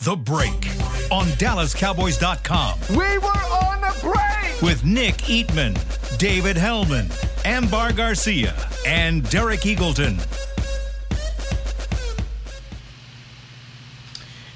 The Break on DallasCowboys.com We were on the break. with Nick Eatman, David Helman, Amber Garcia, and Derek Eagleton.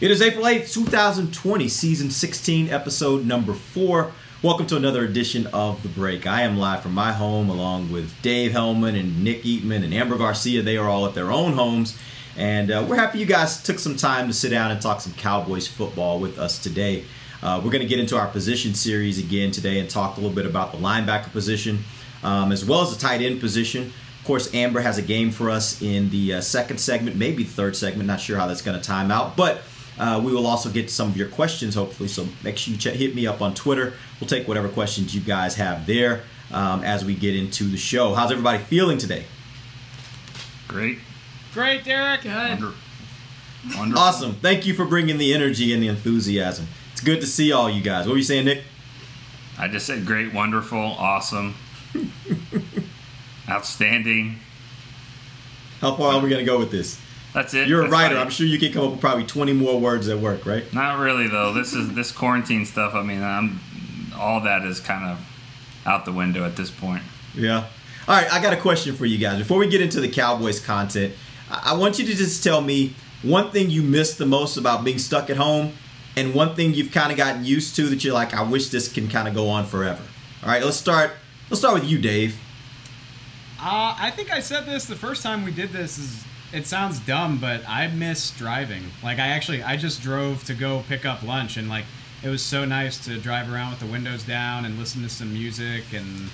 It is April 8th, 2020, season 16, episode number 4. Welcome to another edition of The Break. I am live from my home along with Dave Helman and Nick Eatman and Amber Garcia. They are all at their own homes. And uh, we're happy you guys took some time to sit down and talk some Cowboys football with us today. Uh, we're going to get into our position series again today and talk a little bit about the linebacker position um, as well as the tight end position. Of course, Amber has a game for us in the uh, second segment, maybe third segment. Not sure how that's going to time out, but uh, we will also get to some of your questions, hopefully. So make sure you check, hit me up on Twitter. We'll take whatever questions you guys have there um, as we get into the show. How's everybody feeling today? Great. Great, Derek. Good. Wonder, wonderful. Awesome. Thank you for bringing the energy and the enthusiasm. It's good to see all you guys. What were you saying, Nick? I just said great, wonderful, awesome, outstanding. How far are we going to go with this? That's it. You're a writer. about I'm sure you can come up with probably 20 more words at work, right? Not really though. This is this quarantine stuff. I mean, I'm all that is kind of out the window at this point. Yeah. All right, I got a question for you guys. Before we get into the Cowboys content, I want you to just tell me one thing you miss the most about being stuck at home and one thing you've kind of gotten used to that you're like, I wish this can kind of go on forever. All right, let's start. Let's start with you, Dave. Uh, I think I said this the first time we did this. Is it sounds dumb, but I miss driving. Like I actually, I just drove to go pick up lunch, and like it was so nice to drive around with the windows down and listen to some music, and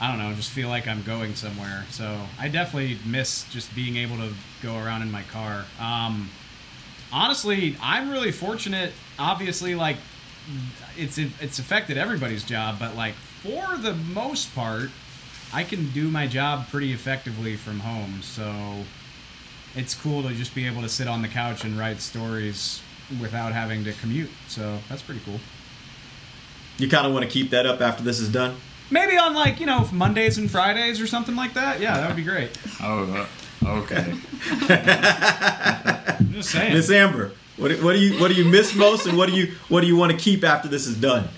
I don't know, just feel like I'm going somewhere. So I definitely miss just being able to go around in my car. Um, honestly, I'm really fortunate. Obviously, like it's it's affected everybody's job, but like for the most part, I can do my job pretty effectively from home. So it's cool to just be able to sit on the couch and write stories without having to commute. So that's pretty cool. You kind of want to keep that up after this is done? Maybe on like you know Mondays and Fridays or something like that. Yeah, that would be great. Oh, uh, okay. I'm just saying. Miss Amber, what, what do you what do you miss most, and what do you what do you want to keep after this is done?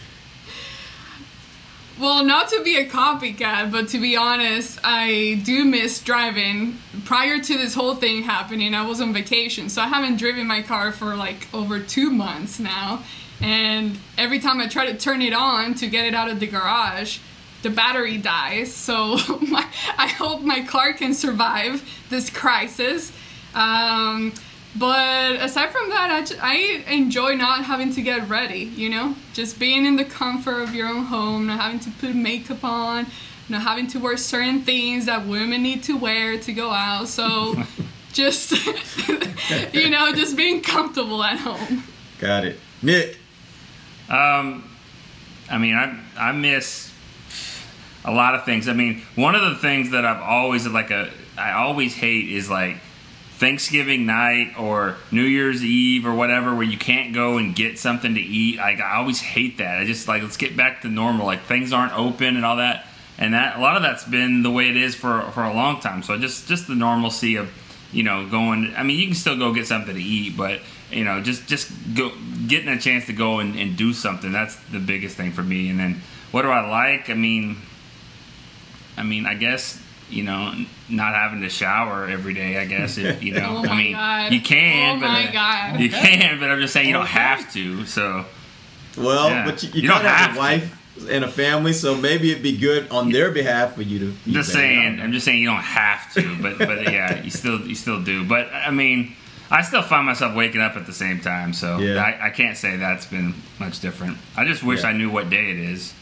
Well, not to be a copycat, but to be honest, I do miss driving. Prior to this whole thing happening, I was on vacation, so I haven't driven my car for like over two months now. And every time I try to turn it on to get it out of the garage, the battery dies. So my, I hope my car can survive this crisis. Um, but aside from that, I, I enjoy not having to get ready, you know? Just being in the comfort of your own home, not having to put makeup on, not having to wear certain things that women need to wear to go out. So just, you know, just being comfortable at home. Got it, Nick. Um, I mean, I I miss a lot of things. I mean, one of the things that I've always like a I always hate is like Thanksgiving night or New Year's Eve or whatever where you can't go and get something to eat. Like I always hate that. I just like let's get back to normal. Like things aren't open and all that. And that a lot of that's been the way it is for for a long time. So just just the normalcy of you know going. I mean, you can still go get something to eat, but you know just just go getting a chance to go and, and do something. That's the biggest thing for me. And then what do I like? I mean, I mean, I guess you know, not having to shower every day. I guess if, you know. Oh my I mean, God. you can, Oh but my uh, God. you can, but I'm just saying you don't have to. So Well, Yeah. but you, you, You don't kind of have have a to. wife and a family, so maybe it'd be good on their behalf for you to. I'm just saying. I'm just saying you don't have to, but but yeah, you still you still do. But I mean, I still find myself waking up at the same time, so Yeah. I, I can't say that's been much different. I just wish Yeah. I knew what day it is.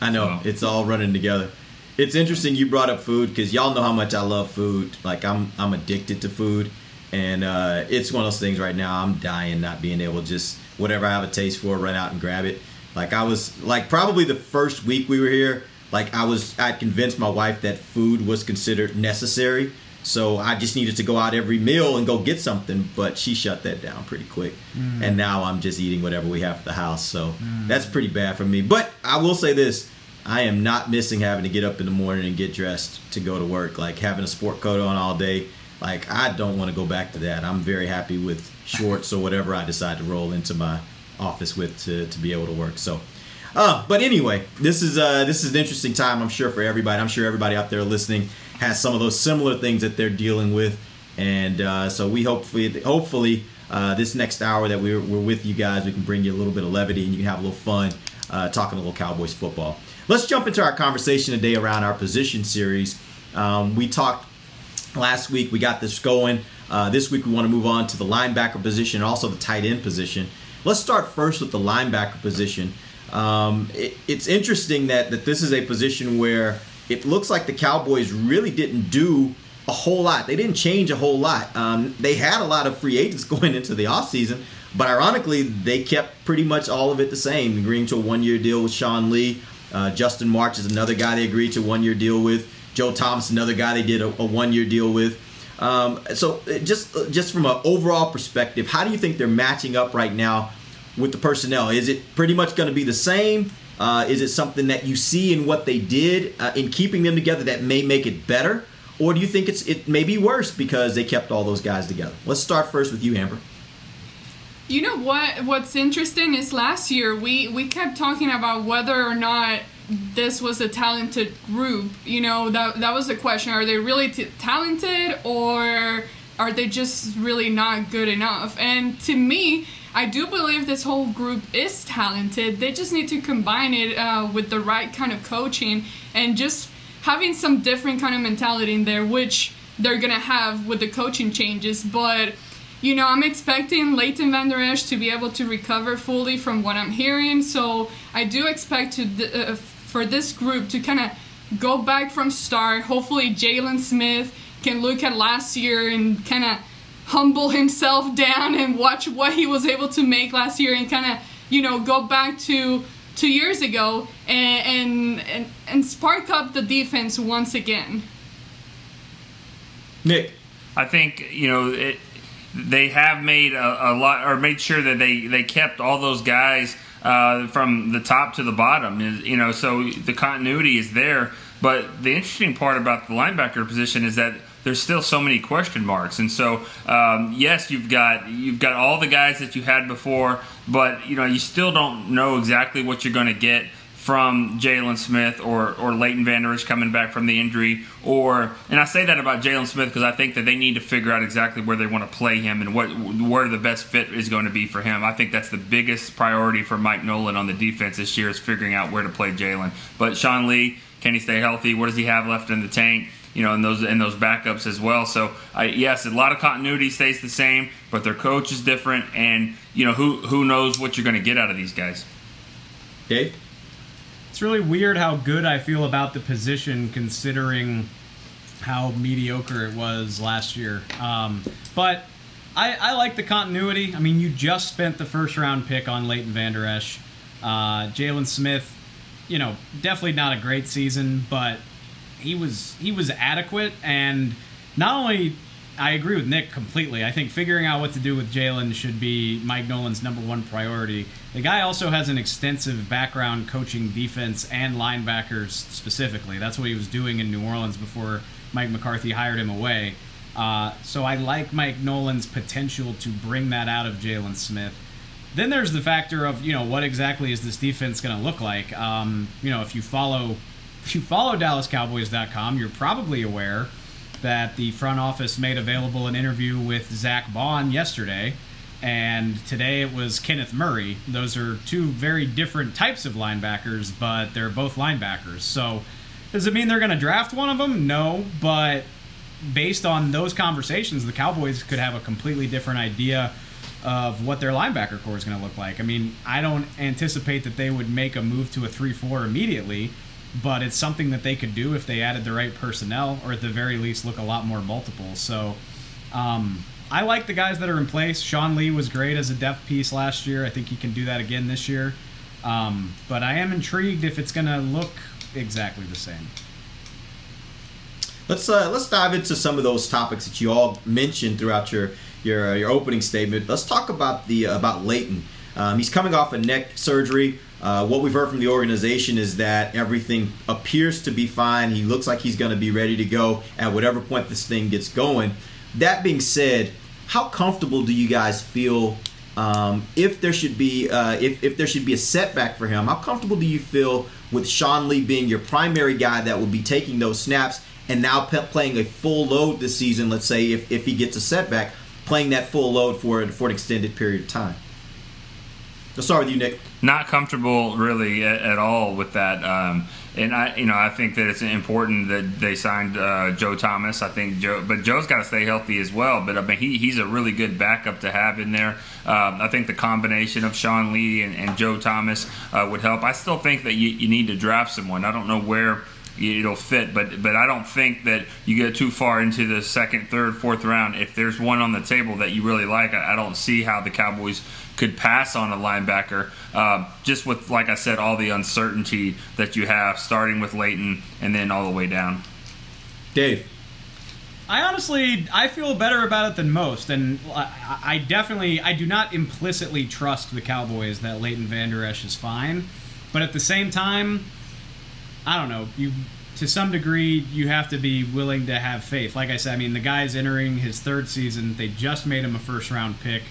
I know So- it's all running together. It's interesting you brought up food because y'all know how much I love food. Like I'm, I'm addicted to food, and uh, it's one of those things right now. I'm dying not being able to just whatever I have a taste for, run out and grab it. Like I was, like probably the first week we were here, like I was, I convinced my wife that food was considered necessary. So I just needed to go out every meal and go get something, but she shut that down pretty quick. And now I'm just eating whatever we have at the house. So that's pretty bad for me. But I will say this I am not missing having to get up in the morning and get dressed to go to work. Like having a sport coat on all day. Like I don't want to go back to that. I'm very happy with shorts or whatever I decide to roll into my office with to, to be able to work. So uh, but anyway, this is uh, this is an interesting time, I'm sure, for everybody. I'm sure everybody out there listening has some of those similar things that they're dealing with, and uh, so we hopefully hopefully uh, this next hour that we're, we're with you guys, we can bring you a little bit of levity and you can have a little fun uh, talking a little Cowboys football. Let's jump into our conversation today around our position series. Um, we talked last week, we got this going. Uh, this week, we want to move on to the linebacker position and also the tight end position. Let's start first with the linebacker position. Um, it, it's interesting that, that this is a position where it looks like the Cowboys really didn't do a whole lot. They didn't change a whole lot. Um, they had a lot of free agents going into the offseason, but ironically, they kept pretty much all of it the same, agreeing to a one year deal with Sean Lee. Uh, Justin March is another guy they agreed to one year deal with. Joe Thomas, another guy they did a, a one year deal with. Um, so uh, just just from an overall perspective, how do you think they're matching up right now with the personnel? Is it pretty much going to be the same? Uh, is it something that you see in what they did uh, in keeping them together that may make it better, or do you think it's it may be worse because they kept all those guys together? Let's start first with you, Amber. You know what? What's interesting is last year we we kept talking about whether or not this was a talented group. You know that that was the question: Are they really t- talented, or are they just really not good enough? And to me, I do believe this whole group is talented. They just need to combine it uh, with the right kind of coaching and just having some different kind of mentality in there, which they're gonna have with the coaching changes, but you know, I'm expecting Leighton Vander Esch to be able to recover fully from what I'm hearing. So I do expect to uh, for this group to kind of go back from start. Hopefully, Jaylon Smith can look at last year and kind of humble himself down and watch what he was able to make last year and kind of you know go back to two years ago and, and and and spark up the defense once again. Nick. I think you know it, they have made a, a, lot or made sure that they they kept all those guys uh, from the top to the bottom. You know, so the continuity is there. But the interesting part about the linebacker position is that there's still so many question marks, and so um, yes, you've got you've got all the guys that you had before, but you know you still don't know exactly what you're going to get from Jaylon Smith or or Leighton Vander coming back from the injury, or and I say that about Jaylon Smith because I think that they need to figure out exactly where they want to play him and what where the best fit is going to be for him. I think that's the biggest priority for Mike Nolan on the defense this year is figuring out where to play Jaylon. But Sean Lee, can he stay healthy? What does he have left in the tank? You know, and those and those backups as well. So I, yes, a lot of continuity stays the same, but their coach is different, and you know who who knows what you're going to get out of these guys. Dave. It's really weird how good I feel about the position considering how mediocre it was last year. Um, but I, I, like the continuity. I mean, you just spent the first round pick on Leighton Vander Esch. Uh, Jaylon Smith, you know, definitely not a great season, but he was he was adequate. And not only I agree with Nick completely. I think figuring out what to do with Jaylon should be Mike Nolan's number one priority. The guy also has an extensive background coaching defense and linebackers specifically. That's what he was doing in New Orleans before Mike McCarthy hired him away. Uh, so I like Mike Nolan's potential to bring that out of Jaylon Smith. Then there's the factor of you know what exactly is this defense going to look like. Um, you know if you follow if you follow DallasCowboys.com, you're probably aware that the front office made available an interview with Zack Baun yesterday, and today it was Kenneth Murray. Those are two very different types of linebackers, but they're both linebackers. So, does it mean they're going to draft one of them? No, but based on those conversations, the Cowboys could have a completely different idea of what their linebacker corps is going to look like. I mean, I don't anticipate that they would make a move to a 3 4 immediately but it's something that they could do if they added the right personnel, or at the very least, look a lot more multiple. So, um, I like the guys that are in place. Sean Lee was great as a depth piece last year. I think he can do that again this year. Um, but I am intrigued if it's going to look exactly the same. Let's uh, let's dive into some of those topics that you all mentioned throughout your your uh, your opening statement. Let's talk about the uh, about Leighton. Um, he's coming off a neck surgery. Uh, what we've heard from the organization is that everything appears to be fine. He looks like he's going to be ready to go at whatever point this thing gets going. That being said, how comfortable do you guys feel um, if there should be uh, if, if there should be a setback for him? How comfortable do you feel with Sean Lee being your primary guy that will be taking those snaps and now pe- playing a full load this season? Let's say if, if he gets a setback, playing that full load for for an extended period of time. Let's start with you, Nick. Not comfortable really at, at all with that. Um, and I, you know, I think that it's important that they signed uh, Joe Thomas. I think Joe, but Joe's got to stay healthy as well. But I mean, he, he's a really good backup to have in there. Um, I think the combination of Sean Lee and, and Joe Thomas uh, would help. I still think that you, you need to draft someone. I don't know where it'll fit. But but I don't think that you get too far into the second, third, fourth round. If there's one on the table that you really like, I, I don't see how the Cowboys could pass on a linebacker. Uh, just with like I said, all the uncertainty that you have, starting with Leighton and then all the way down. Dave. I honestly, I feel better about it than most, and I, I definitely, I do not implicitly trust the Cowboys that Leighton Vander Esch is fine, but at the same time, I don't know. You to some degree you have to be willing to have faith. Like I said, I mean the guy's entering his third season. They just made him a first round pick.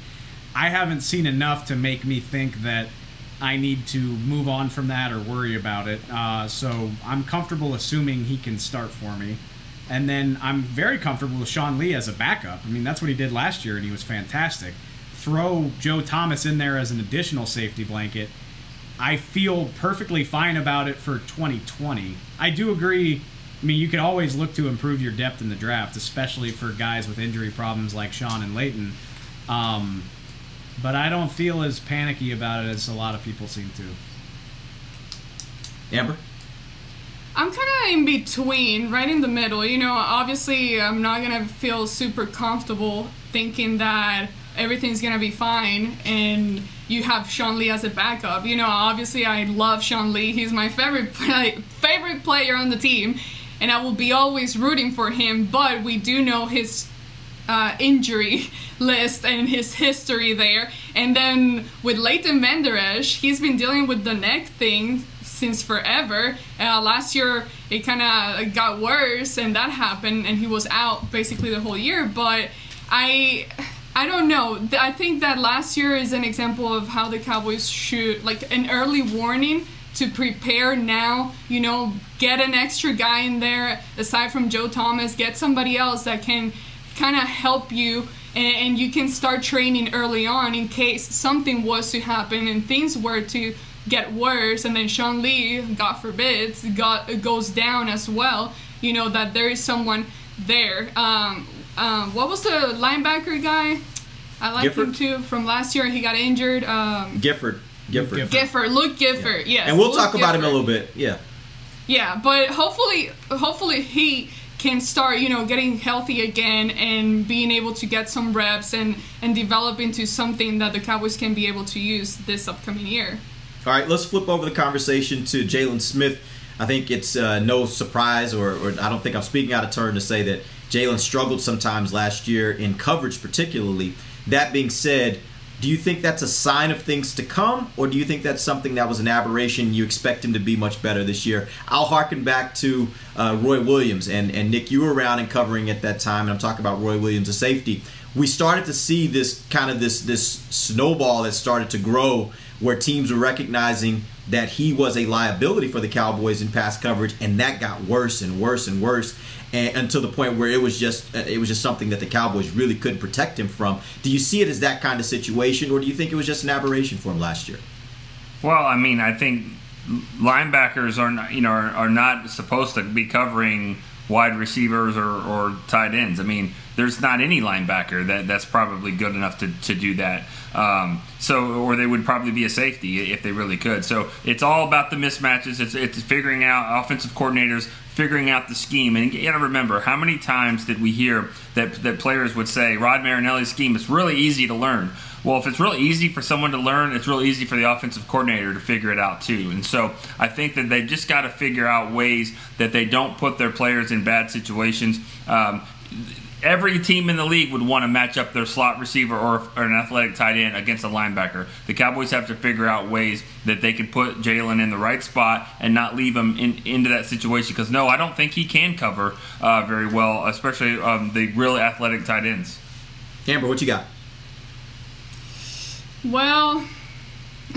I haven't seen enough to make me think that I need to move on from that or worry about it. Uh, so I'm comfortable assuming he can start for me. And then I'm very comfortable with Sean Lee as a backup. I mean, that's what he did last year, and he was fantastic. Throw Joe Thomas in there as an additional safety blanket I feel perfectly fine about it for 2020. I do agree. I mean, you can always look to improve your depth in the draft, especially for guys with injury problems like Sean and Leighton. Um, but I don't feel as panicky about it as a lot of people seem to. Amber? I'm kind of in between, right in the middle. You know, obviously, I'm not going to feel super comfortable thinking that everything's going to be fine and you have Sean Lee as a backup. You know, obviously I love Sean Lee. He's my favorite play, favorite player on the team, and I will be always rooting for him. But we do know his uh, injury list and his history there. And then with Leighton Vander Esch, he's been dealing with the neck thing since forever. Uh, last year it kind of got worse, and that happened, and he was out basically the whole year. But I I don't know. I think that last year is an example of how the Cowboys should, like, an early warning to prepare now. You know, get an extra guy in there aside from Joe Thomas. Get somebody else that can kind of help you, and, and, you can start training early on in case something was to happen and things were to get worse. And then Sean Lee, God forbid, got goes down as well. You know that there is someone there. Um, um, what was the linebacker guy? I like Gifford? him too from last year. He got injured. Um, Gifford. Gifford. Gifford. Luke Gifford. Yeah. Yes. And we'll Luke talk about Gifford. him a little bit. Yeah. Yeah, but hopefully, hopefully he can start, you know, getting healthy again and being able to get some reps and and develop into something that the Cowboys can be able to use this upcoming year. All right, let's flip over the conversation to Jaylon Smith. I think it's uh, no surprise, or, or I don't think I'm speaking out of turn to say that Jaylon struggled sometimes last year in coverage, particularly. That being said, do you think that's a sign of things to come, or do you think that's something that was an aberration? You expect him to be much better this year. I'll harken back to uh, Roy Williams, and, and Nick, you were around and covering at that time, and I'm talking about Roy Williams, a safety. We started to see this kind of this this snowball that started to grow, where teams were recognizing that he was a liability for the Cowboys in pass coverage, and that got worse and worse and worse and until the point where it was just uh, it was just something that the Cowboys really couldn't protect him from. Do you see it as that kind of situation, or do you think it was just an aberration for him last year? Well, I mean, I think linebackers are not, you know are, are not supposed to be covering wide receivers or, or tight ends. I mean, there's not any linebacker that, that's probably good enough to, to do that. Um, so, or they would probably be a safety if they really could. So it's all about the mismatches. It's, it's figuring out offensive coordinators figuring out the scheme. And you got to remember, how many times did we hear that that players would say Rod Marinelli's scheme is really easy to learn? Well, if it's really easy for someone to learn, it's really easy for the offensive coordinator to figure it out too. And so I think that they've just got to figure out ways that they don't put their players in bad situations. Um, every team in the league would want to match up their slot receiver or, or, an athletic tight end against a linebacker. The Cowboys have to figure out ways that they can put Jaylon in the right spot and not leave him in, into that situation. Because no, I don't think he can cover uh, very well, especially um, the really athletic tight ends. Amber, what you got? Well,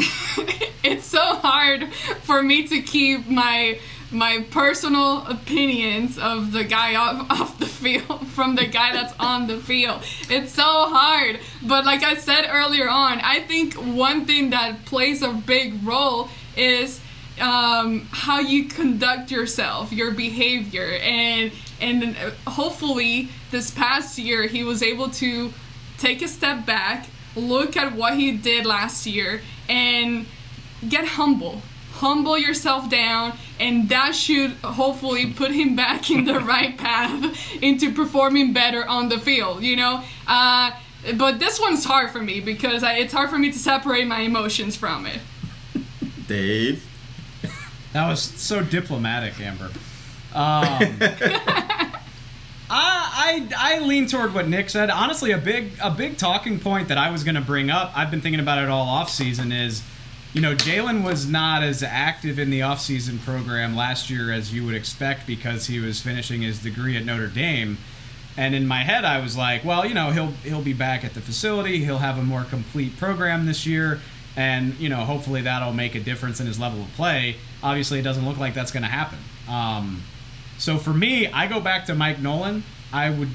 it's so hard for me to keep my my personal opinions of the guy off, off the field from the guy that's on the field. It's so hard. But like I said earlier on, I think one thing that plays a big role is um, how you conduct yourself, your behavior, and and hopefully this past year he was able to take a step back look at what he did last year and get humble. Humble yourself down, and that should hopefully put him back in the right path into performing better on the field, you know? Uh, but this one's hard for me because I, it's hard for me to separate my emotions from it. Dave? That was so diplomatic, Amber. Um, I, I I lean toward what Nick said. Honestly, a big a big talking point that I was going to bring up. I've been thinking about it all off season. Is you know Jaylon was not as active in the off season program last year as you would expect because he was finishing his degree at Notre Dame. And in my head, I was like, well, you know, he'll he'll be back at the facility. He'll have a more complete program this year, and you know, hopefully that'll make a difference in his level of play. Obviously, it doesn't look like that's going to happen. Um, so for me, I go back to Mike Nolan. I would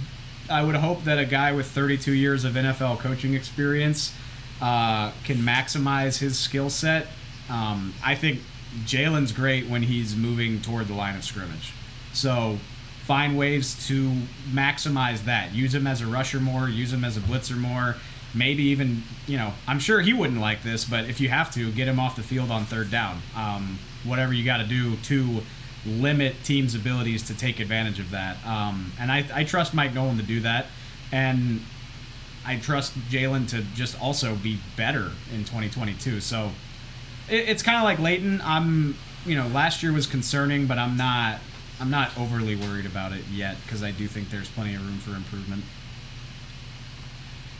I would hope that a guy with 32 years of NFL coaching experience uh, can maximize his skill set. Um, I think Jaylon's great when he's moving toward the line of scrimmage. So find ways to maximize that. Use him as a rusher more. Use him as a blitzer more. Maybe even you know I'm sure he wouldn't like this, but if you have to, get him off the field on third down. Um, whatever you got to do to limit teams' abilities to take advantage of that. Um, and I, I trust Mike Nolan to do that, and I trust Jaylon to just also be better in 2022. So it, it's kind of like Leighton. I'm, you know, last year was concerning, but I'm not. I'm not overly worried about it yet because I do think there's plenty of room for improvement.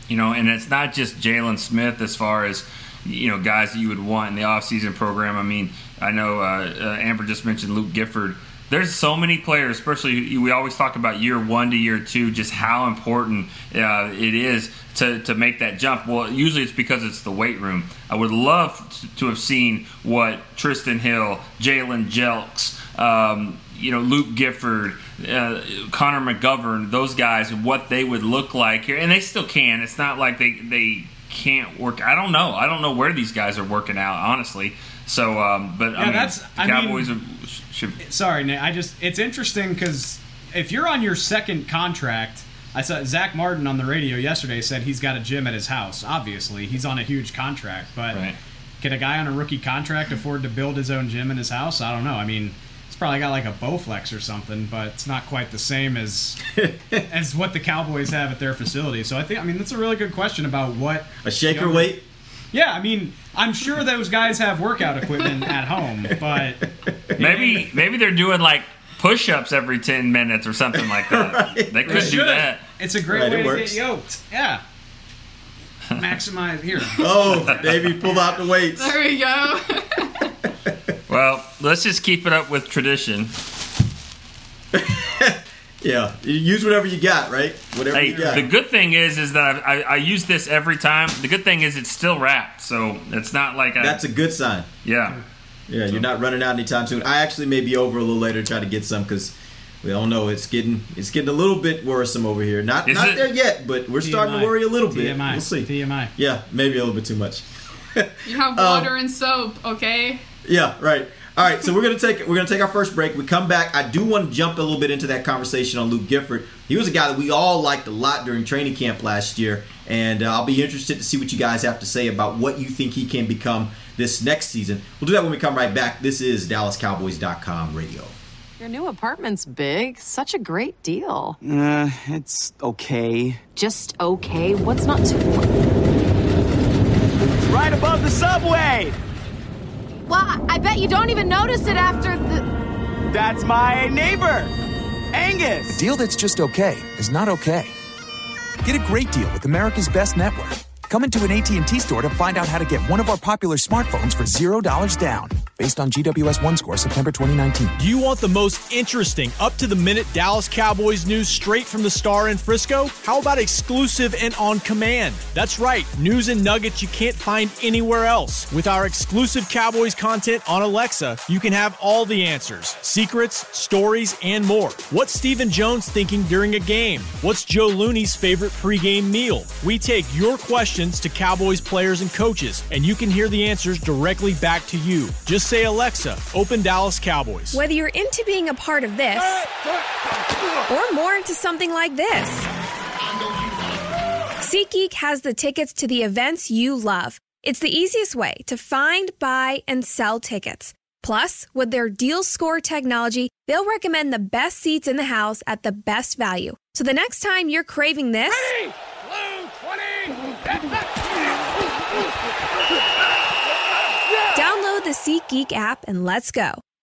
You know, and it's not just Jaylon Smith as far as you know guys that you would want in the offseason program. I mean, I know uh, uh, Amber just mentioned Luke Gifford. There's so many players, especially we always talk about year one to year two, just how important uh, it is to, to make that jump. Well, usually it's because it's the weight room. I would love to have seen what Trysten Hill, Jalen Jelks, um, you know, Luke Gifford, uh, Connor McGovern, those guys, what they would look like here. And they still can. It's not like they, they can't work. I don't know. I don't know where these guys are working out, honestly. So, um, but yeah, I mean, that's the I Cowboys mean, are, should. Sorry, Nick. I just it's interesting because if you're on your second contract, I saw Zack Martin on the radio yesterday said he's got a gym at his house. Obviously, he's on a huge contract, but Right. can a guy on a rookie contract afford to build his own gym in his house? I don't know. I mean, he's probably got like a Bowflex or something, but it's not quite the same as as what the Cowboys have at their facility. So I think I mean that's a really good question about what A shaker weight? Yeah, I mean, I'm sure those guys have workout equipment at home, but Maybe maybe they're doing like push-ups every ten minutes or something like that. Right. They could They do that. It's a great Right, way to works. get yoked. Yeah. Maximize here. Oh, Davey pulled out the weights. There we go. Well, let's just keep it up with tradition. Yeah, you use whatever you got, right? Whatever Hey, you got. the good thing is, is that I, I, I use this every time. The good thing is it's still wrapped, so it's not like I, That's a good sign. yeah. Yeah, you're not running out anytime soon. I actually may be over a little later to try to get some because we all know it's getting it's getting a little bit worrisome over here. Not Is not it? there yet, but we're starting to worry a little bit. TMI. We'll see. TMI. Yeah, maybe a little bit too much. You have um, water and soap, okay? Yeah, right. All right, so we're gonna take we're gonna take our first break. We come back. I do want to jump a little bit into that conversation on Luke Gifford. He was a guy that we all liked a lot during training camp last year, and uh, I'll be interested to see what you guys have to say about what you think he can become this next season. We'll do that when we come right back. This is DallasCowboys.com radio. Your new apartment's big. Such a great deal. Uh, it's okay. Just okay. What's not to. Right above the subway! Well, I bet you don't even notice it after the. That's my neighbor, Angus. A deal that's just okay is not okay. Get a great deal with America's Best Network. Come into an AT&T store to find out how to get one of our popular smartphones for $0 down. Based on GWS One score September 2019. Do you want the most interesting, up to the minute Dallas Cowboys news straight from the star in Frisco? How about exclusive and on command? That's right, news and nuggets you can't find anywhere else. With our exclusive Cowboys content on Alexa, you can have all the answers, secrets, stories, and more. What's Stephen Jones thinking during a game? What's Joe Looney's favorite pregame meal? We take your questions to Cowboys players and coaches, and you can hear the answers directly back to you. Just say, Alexa, open Dallas Cowboys. Whether you're into being a part of this or more into something like this, SeatGeek has the tickets to the events you love. It's the easiest way to find, buy, and sell tickets. Plus, with their deal score technology, they'll recommend the best seats in the house at the best value. So the next time you're craving this, download the SeatGeek app and let's go.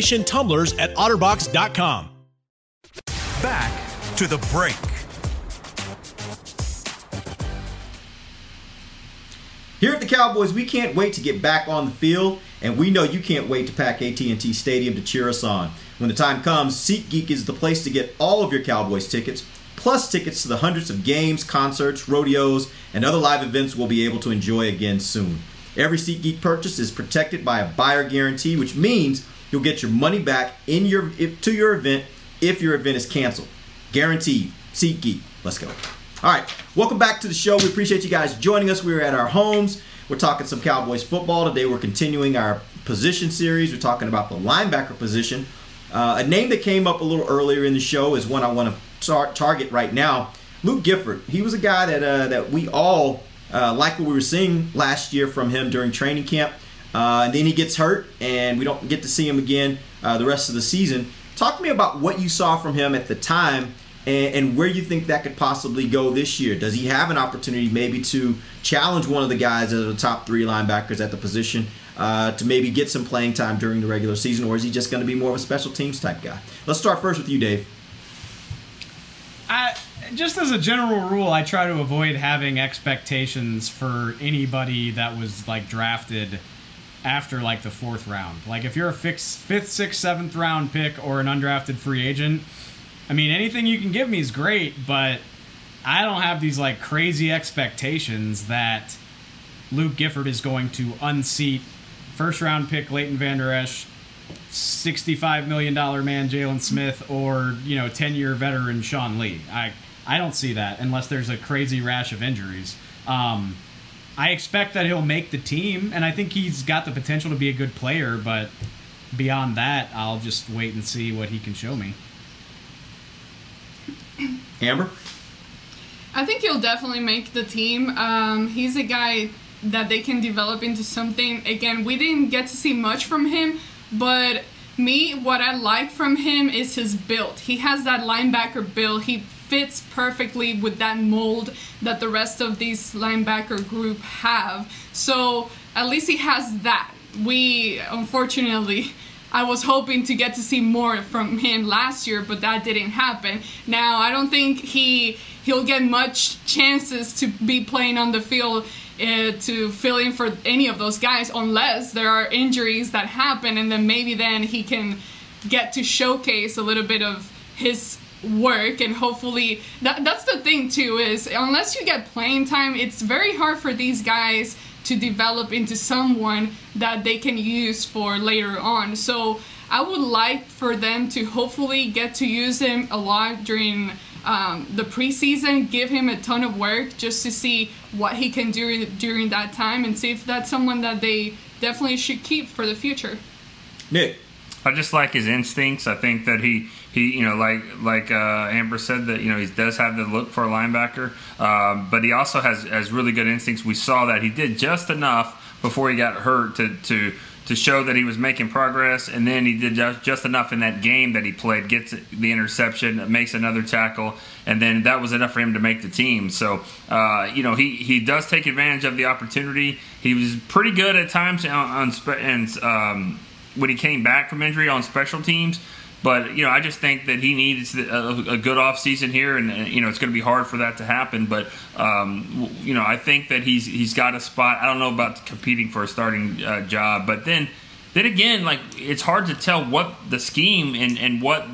tumblers at otterbox.com. Back to the break. Here at the Cowboys, we can't wait to get back on the field, and we know you can't wait to pack AT&T Stadium to cheer us on. When the time comes, SeatGeek is the place to get all of your Cowboys tickets, plus tickets to the hundreds of games, concerts, rodeos, and other live events we'll be able to enjoy again soon. Every SeatGeek purchase is protected by a buyer guarantee, which means you'll get your money back in your if, to your event if your event is canceled. Guaranteed. SeatGeek. Let's go. All right, welcome back to the show. We appreciate you guys joining us. We're at our homes. We're talking some Cowboys football today. We're continuing our position series. We're talking about the linebacker position. Uh, a name that came up a little earlier in the show is one I want to tar- target right now. Luke Gifford. He was a guy that uh, that we all uh, liked what we were seeing last year from him during training camp. Uh, and then he gets hurt, and we don't get to see him again uh, the rest of the season. Talk to me about what you saw from him at the time and, and, where you think that could possibly go this year. Does he have an opportunity maybe to challenge one of the guys that are the top three linebackers at the position uh, to maybe get some playing time during the regular season, or is he just going to be more of a special teams type guy? Let's start first with you, Dave. I, just as a general rule, I try to avoid having expectations for anybody that was like drafted after like the fourth round. Like if you're a fifth, fifth, sixth, seventh round pick or an undrafted free agent, I mean anything you can give me is great, but I don't have these like crazy expectations that Luke Gifford is going to unseat first round pick Leighton Vander Esch, $65 million man Jaylon Smith, or, you know, 10 year veteran Sean Lee. I, I don't see that unless there's a crazy rash of injuries. Um, I expect that he'll make the team, and I think he's got the potential to be a good player, but beyond that, I'll just wait and see what he can show me. Amber? I think he'll definitely make the team. Um, he's a guy that they can develop into something. Again, we didn't get to see much from him, but me, what I like from him is his build. He has that linebacker build. He fits perfectly with that mold that the rest of this linebacker group have. So at least he has that. We unfortunately I was hoping to get to see more from him last year, but that didn't happen. Now I don't think he he'll get much chances to be playing on the field uh, to fill in for any of those guys unless there are injuries that happen, and then maybe then he can get to showcase a little bit of his work and hopefully that, that's the thing too is unless you get playing time it's very hard for these guys to develop into someone that they can use for later on. So I would like for them to hopefully get to use him a lot during um, the preseason, give him a ton of work just to see what he can do during that time and see if that's someone that they definitely should keep for the future. Nick. I just like his instincts. I think that he he you know like like uh, Amber said that you know he does have the look for a linebacker, um, but he also has has really good instincts. We saw that he did just enough before he got hurt to to to show that he was making progress, and then he did just, just enough in that game that he played, gets the interception, makes another tackle, and then that was enough for him to make the team. So, uh, you know, he, he does take advantage of the opportunity. He was pretty good at times on, on spe- and um, when he came back from injury on special teams. But you know, I just think that he needs a, a good offseason here, and, and you know, it's going to be hard for that to happen. But um, you know, I think that he's he's got a spot. I don't know about competing for a starting uh, job, but then then again, like it's hard to tell what the scheme and and what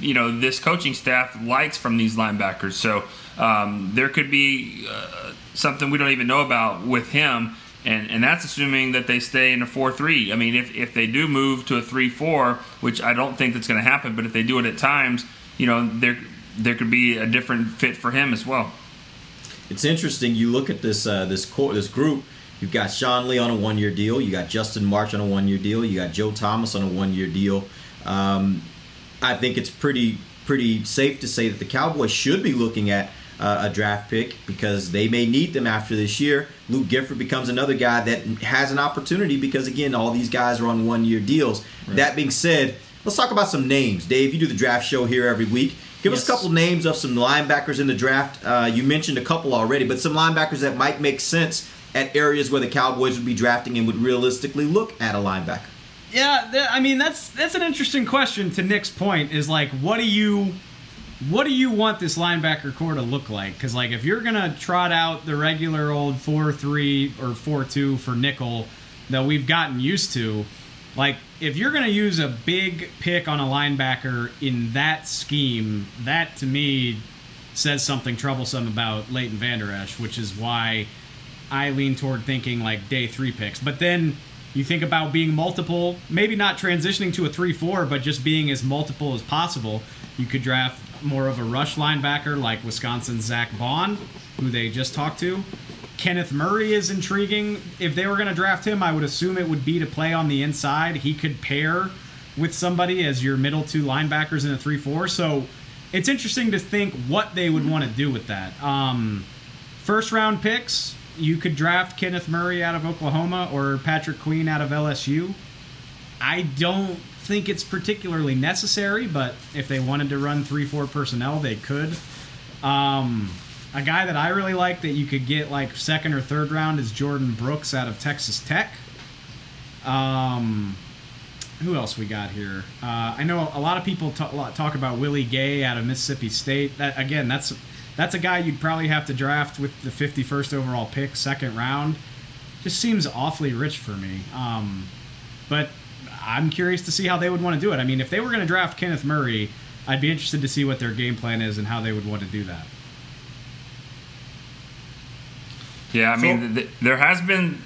you know this coaching staff likes from these linebackers. So um, there could be uh, something we don't even know about with him and and that's assuming that they stay in a four three. I mean, if if they do move to a three four, which I don't think that's going to happen, but if they do it at times, you know, there there could be a different fit for him as well. It's interesting. You look at this uh, this corps this group. You've got Sean Lee on a one year deal. You got Justin March on a one year deal. You got Joe Thomas on a one year deal. Um, I think it's pretty pretty safe to say that the Cowboys should be looking at uh, a draft pick because they may need them after this year. Luke Gifford becomes another guy that has an opportunity because, again, all these guys are on one year deals. Right. That being said, let's talk about some names. Dave, you do the draft show here every week. Give yes. us a couple names of some linebackers in the draft. Uh, you mentioned a couple already, but some linebackers that might make sense at areas where the Cowboys would be drafting and would realistically look at a linebacker. Yeah, I mean that's that's an interesting question. To Nick's point, is like, what do you what do you want this linebacker corps to look like? Because like if you're gonna trot out the regular old four three or four two for nickel that we've gotten used to, like if you're gonna use a big pick on a linebacker in that scheme, that to me says something troublesome about Leighton Vander Esch, which is why I lean toward thinking like day three picks. But then you think about being multiple, maybe not transitioning to a 3 4, but just being as multiple as possible. You could draft more of a rush linebacker like Wisconsin's Zack Baun, who they just talked to. Kenneth Murray is intriguing. If they were going to draft him, I would assume it would be to play on the inside. He could pair with somebody as your middle two linebackers in a 3 4. So it's interesting to think what they would want to do with that. Um, first round picks, you could draft Kenneth Murray out of Oklahoma or Patrick Queen out of LSU. I don't think it's particularly necessary, but if they wanted to run three, four personnel, they could. Um, a guy that I really like that you could get like second or third round is Jordyn Brooks out of Texas Tech. Um, who else we got here? Uh, I know a lot of people talk, talk about Willie Gay out of Mississippi State. That again, that's that's a guy you'd probably have to draft with the 51st overall pick, second round. Just seems awfully rich for me. Um, but I'm curious to see how they would want to do it. I mean, if they were going to draft Kenneth Murray, I'd be interested to see what their game plan is and how they would want to do that. Yeah, I mean, so, there has been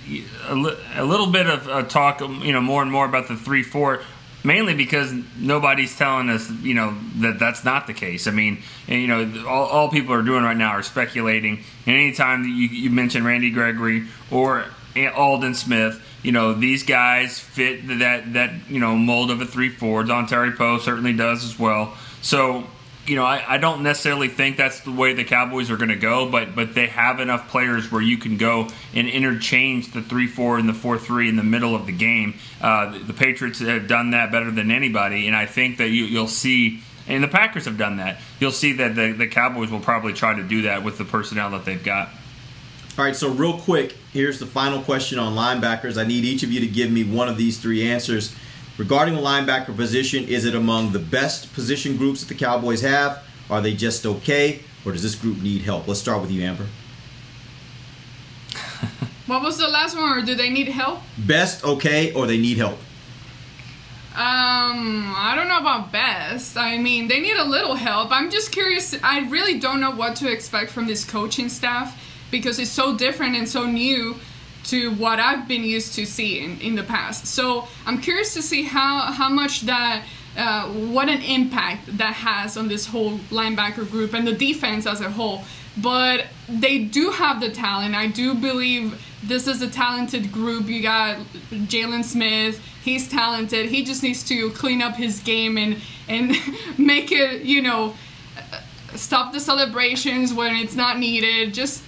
a, li- a little bit of uh, talk, um, you know, more and more about the three four, mainly because nobody's telling us, you know, that that's not the case. I mean, and, you know, all, all people are doing right now are speculating. And anytime you, you mention Randy Gregory or Aldon Smith, you know these guys fit that that you know mold of a three four. Dontari Poe certainly does as well. So you know I, I don't necessarily think that's the way the Cowboys are going to go, but but they have enough players where you can go and interchange the three four and the four three in the middle of the game. Uh, the, the Patriots have done that better than anybody, and I think that you, you'll see. And the Packers have done that. You'll see that the, the Cowboys will probably try to do that with the personnel that they've got. All right, so real quick, here's the final question on linebackers. I need each of you to give me one of these three answers. Regarding the linebacker position, is it among the best position groups that the Cowboys have? Are they just okay? Or does this group need help? Let's start with you, Amber. what was the last one? Or do they need help? Best, okay, or they need help? Um, I don't know about best. I mean, they need a little help. I'm just curious. I really don't know what to expect from this coaching staff because it's so different and so new to what I've been used to seeing in the past. So I'm curious to see how how much that uh, what an impact that has on this whole linebacker group and the defense as a whole. But they do have the talent. I do believe this is a talented group. You got Jaylon Smith. He's talented. He just needs to clean up his game and and make it, you know, stop the celebrations when it's not needed. Just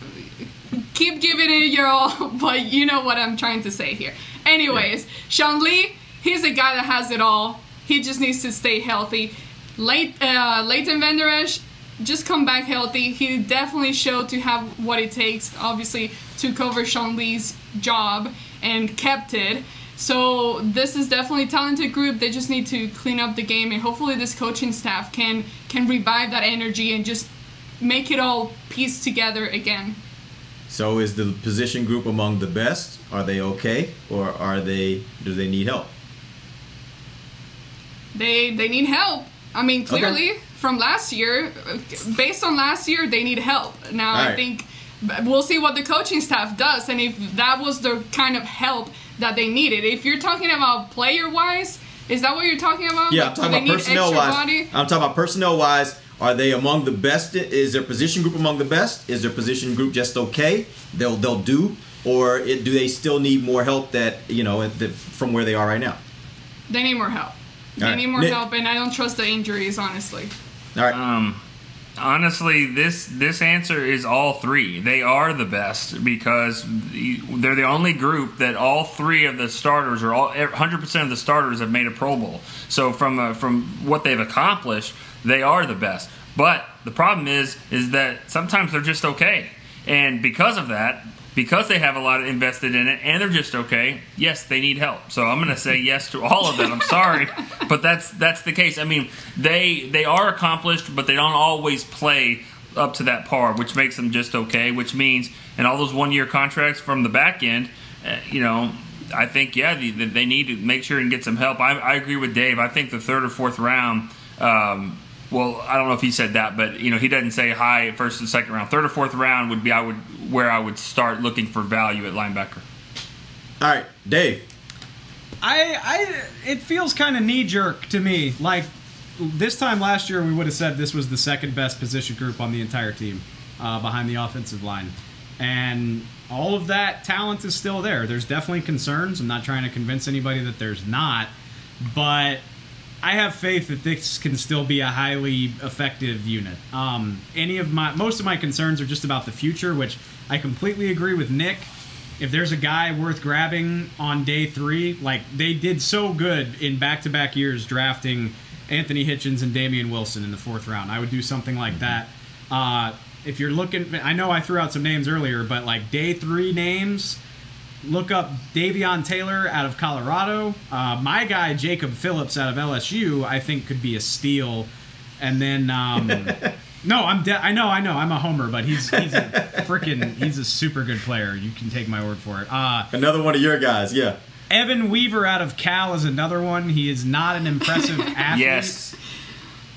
keep giving it your all. But you know what I'm trying to say here. Anyways, Sean Lee, he's a guy that has it all. He just needs to stay healthy. Late, uh, Leighton Vander Esch, just come back healthy. He definitely showed to have what it takes, obviously, to cover Sean Lee's job and kept it. So this is definitely a talented group. They just need to clean up the game, and hopefully this coaching staff can can revive that energy and just make it all piece together again. So is the position group among the best? Are they okay, or are they? Do they need help? They they need help. I mean, clearly Okay. from last year, based on last year, they need help. Now All I think we'll see what the coaching staff does, and if that was the kind of help that they needed. If you're talking about player wise, is that what you're talking about? Yeah, Like, I'm talking they about need personnel extra wise. body? I'm talking about personnel wise. Are they among the best? Is their position group among the best? Is their position group just okay? They'll they'll do, or it, do they still need more help? That you know, the, from where they are right now. They need more help. They All right. need more Nick. help, and I don't trust the injuries, honestly. All right. Um, honestly, this this answer is all three. They are the best because they're the only group that all three of the starters or all 100 percent of the starters have made a Pro Bowl. So from uh, from what they've accomplished, they are the best. But the problem is is that sometimes they're just okay, and because of that. Because they have a lot invested in it and they're just okay, yes, they need help. So I'm going to say yes to all of that. I'm sorry, but that's that's the case. I mean, they they are accomplished, but they don't always play up to that par, which makes them just okay. Which means, and all those one year contracts from the back end, uh, you know, I think yeah, they, they need to make sure and get some help. I, I agree with Dave. I think the third or fourth round. Um, well, I don't know if he said that, but you know, he doesn't say high first and second round. Third or fourth round would be I would where I would start looking for value at linebacker. All right, Dave. I, I, it feels kind of knee jerk to me. Like this time last year, we would have said this was the second best position group on the entire team, uh, behind the offensive line, and all of that talent is still there. There's definitely concerns. I'm not trying to convince anybody that there's not, but I have faith that this can still be a highly effective unit. Um, any of my, most of my concerns are just about the future, which I completely agree with Nick if there's a guy worth grabbing on day three, like they did so good in back to back years drafting Anthony Hitchens and Damien Wilson in the fourth round, I would do something like that. Uh, if you're looking, I know I threw out some names earlier, but like day three names, look up Davion Taylor out of Colorado. Uh, my guy, Jacob Phillips out of LSU, I think could be a steal. And then. Um, No, I'm. De- I know. I know. I'm a homer, but he's he's a freaking. He's a super good player. You can take my word for it. Uh, Another one of your guys, yeah. Evan Weaver out of Cal is another one. He is not an impressive athlete. Yes.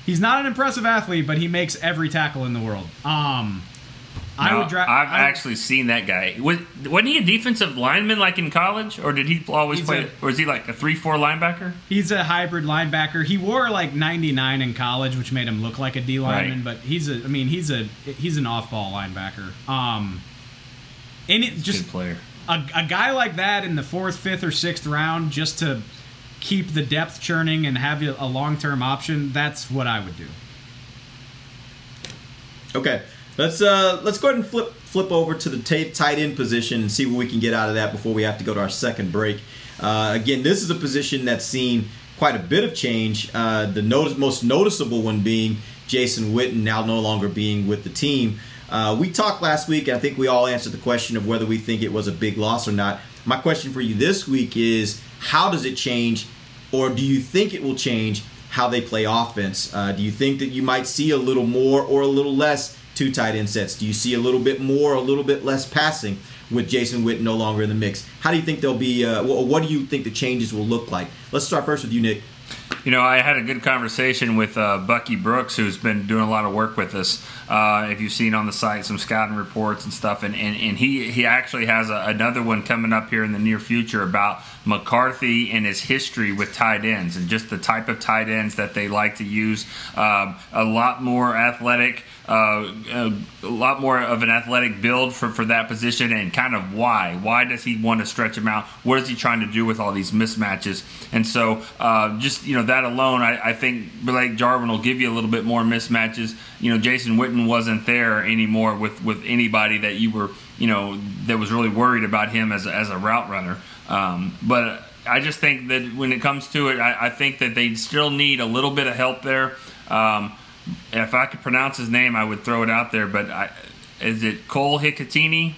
He's not an impressive athlete, but he makes every tackle in the world. Um, I No, would draft. I've actually seen that guy. Was, wasn't he a defensive lineman like in college, or did he always play? a- or is he like a three-four linebacker? He's a hybrid linebacker. He wore like 99 in college, which made him look like a D lineman. Right. But he's a. I mean, he's a. He's an off-ball linebacker. Um, and it just Good player. a, a guy like that in the fourth, fifth, or sixth round, just to keep the depth churning and have a a long-term option. That's what I would do. Okay, let's uh let's go ahead and flip flip over to the tight end position and see what we can get out of that before we have to go to our second break. Uh, again, this is a position that's seen quite a bit of change. Uh, the notice, most noticeable one being Jason Witten now no longer being with the team. Uh, we talked last week, and I think we all answered the question of whether we think it was a big loss or not. My question for you this week is: How does it change, or do you think it will change how they play offense? Uh, do you think that you might see a little more or a little less two tight end sets? Do you see a little bit more, a little bit less passing with Jason Witten no longer in the mix? How do you think they'll be? Uh, wh- what do you think the changes will look like? Let's start first with you, Nick. You know, I had a good conversation with uh, Bucky Brooks, who's been doing a lot of work with us. Uh, if you've seen on the site some scouting reports and stuff, and, and, and he he actually has a, another one coming up here in the near future about McCarthy and his history with tight ends and just the type of tight ends that they like to use. Um, a lot more athletic. Uh, a, a, lot more of an athletic build for, for that position and kind of why. Why does he want to stretch him out? What is he trying to do with all these mismatches? And so, uh, just you know, that alone, I, I, think Blake Jarwin will give you a little bit more mismatches. You know, Jason Witten wasn't there anymore with, with anybody that you were, you know, that was really worried about him as a, as a route runner. Um, but I just think that when it comes to it, I, I, think that they still need a little bit of help there. Um, if I could pronounce his name, I would throw it out there. But I, is it Cole Hikutini?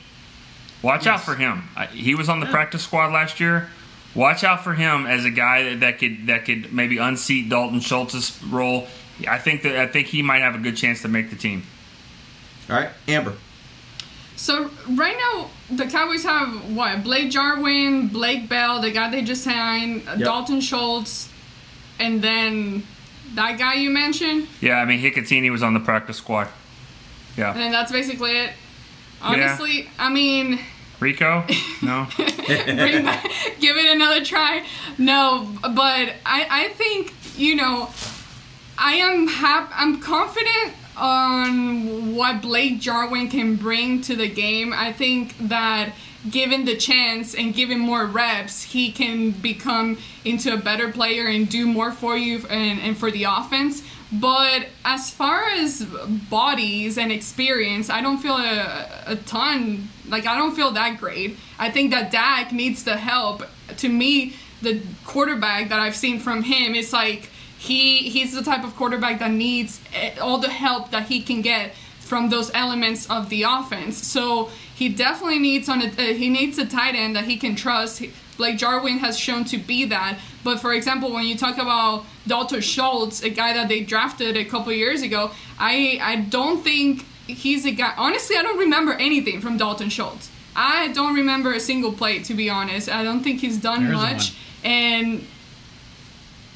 Watch yes. out for him. I, he was on the yeah. practice squad last year. Watch out for him as a guy that, that could that could maybe unseat Dalton Schultz's role. I think that I think he might have a good chance to make the team. All right, Amber. So right now the Cowboys have what? Blake Jarwin, Blake Bell, the guy they just signed, uh, yep. Dalton Schultz, and then that guy you mentioned? Yeah, I mean Hikutini was on the practice squad. Yeah. And that's basically it. Honestly, yeah. I mean Rico? No. Back, give it another try. No, but I I think, you know, I am hap- I'm confident on what Blake Jarwin can bring to the game. I think that given the chance and given more reps, he can become into a better player and do more for you and, and for the offense. But as far as bodies and experience, I don't feel a, a ton, like, I don't feel that great. I think that Dak needs the help. To me, the quarterback that I've seen from him is like, he he's the type of quarterback that needs eh, all the help that he can get from those elements of the offense. So he definitely needs on a, uh, he needs a tight end that he can trust. Like Jarwin has shown to be that. But for example, when you talk about Dalton Schultz, a guy that they drafted a couple years ago, I I don't think he's a guy. Honestly, I don't remember anything from Dalton Schultz. I don't remember a single play to be honest. I don't think he's done much. One. And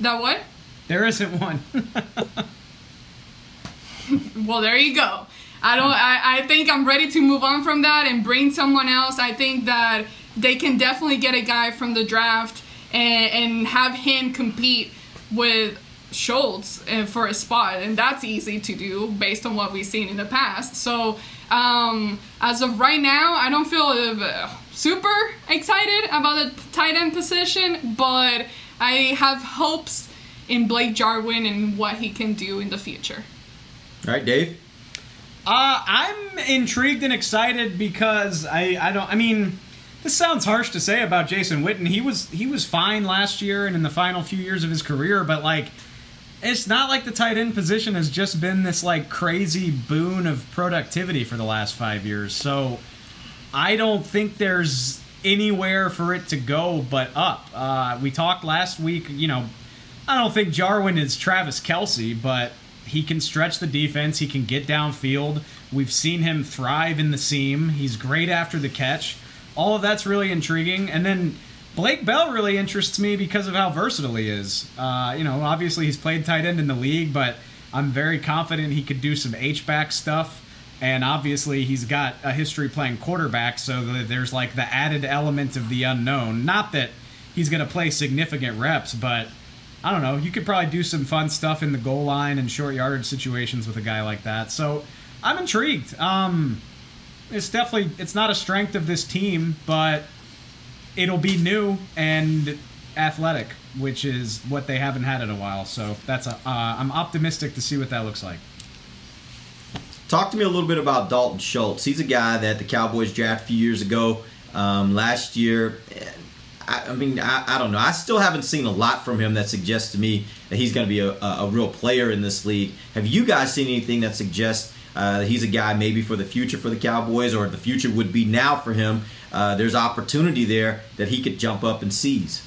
that what? There isn't one. well, there you go. I don't. I, I think I'm ready to move on from that and bring someone else. I think that they can definitely get a guy from the draft and, and have him compete with Schultz uh, for a spot, and that's easy to do based on what we've seen in the past. So, um, as of right now, I don't feel uh, super excited about the tight end position, but I have hopes in Blake Jarwin and what he can do in the future. All right, Dave. Uh, I'm intrigued and excited because I, I don't I mean this sounds harsh to say about Jason Witten. He was he was fine last year and in the final few years of his career, but like it's not like the tight end position has just been this like crazy boon of productivity for the last five years. So I don't think there's anywhere for it to go but up. Uh, we talked last week, you know, I don't think Jarwin is Travis Kelce, but he can stretch the defense. He can get downfield. We've seen him thrive in the seam. He's great after the catch. All of that's really intriguing. And then Blake Bell really interests me because of how versatile he is. Uh, you know, obviously he's played tight end in the league, but I'm very confident he could do some H back stuff. And obviously he's got a history playing quarterback, so there's like the added element of the unknown. Not that he's going to play significant reps, but I don't know. You could probably do some fun stuff in the goal line and short yardage situations with a guy like that. So I'm intrigued. Um, it's definitely it's not a strength of this team, but it'll be new and athletic, which is what they haven't had in a while. So that's a, uh, I'm optimistic to see what that looks like. Talk to me a little bit about Dalton Schultz. He's a guy that the Cowboys drafted a few years ago. Um, last year, I, I mean, I, I, don't know. I still haven't seen a lot from him that suggests to me that he's going to be a, a, real player in this league. Have you guys seen anything that suggests uh, that he's a guy maybe for the future for the Cowboys, or the future would be now for him? Uh, there's opportunity there that he could jump up and seize.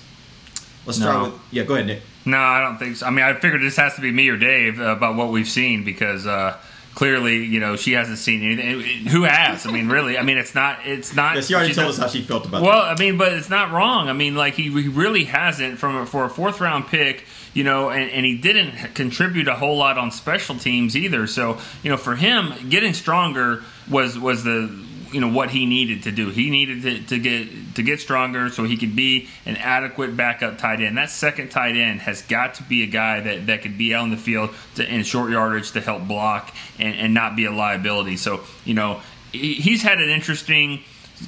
Let's start no. with yeah. Go ahead, Nick. No, I don't think so. I mean, I figured this has to be me or Dave uh, about what we've seen because uh, clearly, you know, she hasn't seen anything. Who has? I mean, really? I mean, it's not. It's not. Yeah, she already she told us how she felt about Well, that. I mean, but it's not wrong. I mean, like he, he really hasn't from a, for a fourth round pick, you know, and, and he didn't contribute a whole lot on special teams either. So you know, for him, getting stronger was was the you know what he needed to do. He needed to, to get to get stronger so he could be an adequate backup tight end. That second tight end has got to be a guy that, that could be out in the field to, in short yardage to help block and, and not be a liability. So you know he's had an interesting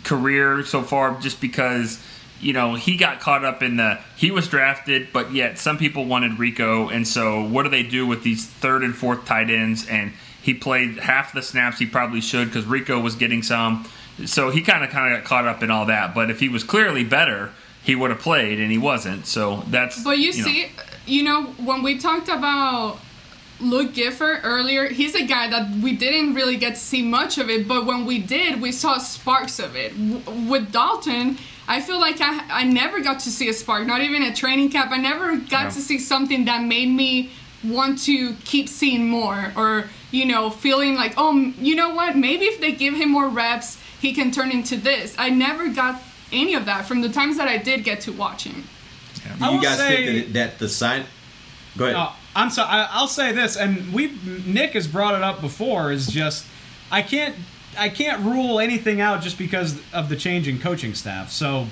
career so far just because you know he got caught up in the he was drafted but yet some people wanted rico and so what do they do with these third and fourth tight ends and he played half the snaps he probably should because rico was getting some so he kind of kind of got caught up in all that but if he was clearly better he would have played and he wasn't so that's But you, know. see, you know, when we talked about Luke Gifford earlier, he's a guy that we didn't really get to see much of it, but when we did, we saw sparks of it. W- with Dalton, I feel like I, I never got to see a spark, not even at training camp. I never got Yeah. to see something that made me want to keep seeing more or, you know, feeling like, oh, you know what, maybe if they give him more reps, he can turn into this. I never got any of that from the times that I did get to watch him. Do I you guys say- think that, that the sign? Go ahead. No, I'm sorry. I, I'll say this, and we Nick has brought it up before. Is just I can't I can't rule anything out just because of the change in coaching staff. So,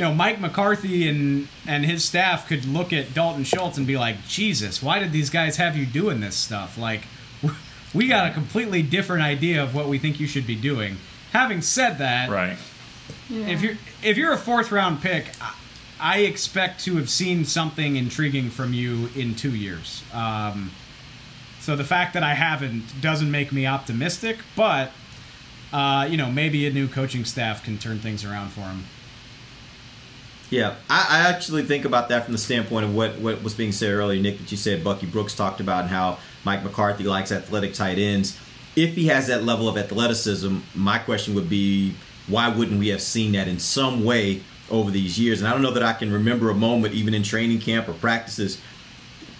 you know, Mike McCarthy and and his staff could look at Dalton Schultz and be like, Jesus, why did these guys have you doing this stuff? Like, we got a completely different idea of what we think you should be doing. Having said that, right. if you're if you're a fourth round pick, I- I expect to have seen something intriguing from you in two years. Um, so the fact that I haven't doesn't make me optimistic, but uh, you know maybe a new coaching staff can turn things around for him. Yeah, I, I actually think about that from the standpoint of what, what was being said earlier, Nick, that you said Bucky Brooks talked about and how Mike McCarthy likes athletic tight ends. If he has that level of athleticism, my question would be why wouldn't we have seen that in some way over these years? And I don't know that I can remember a moment, even in training camp or practices,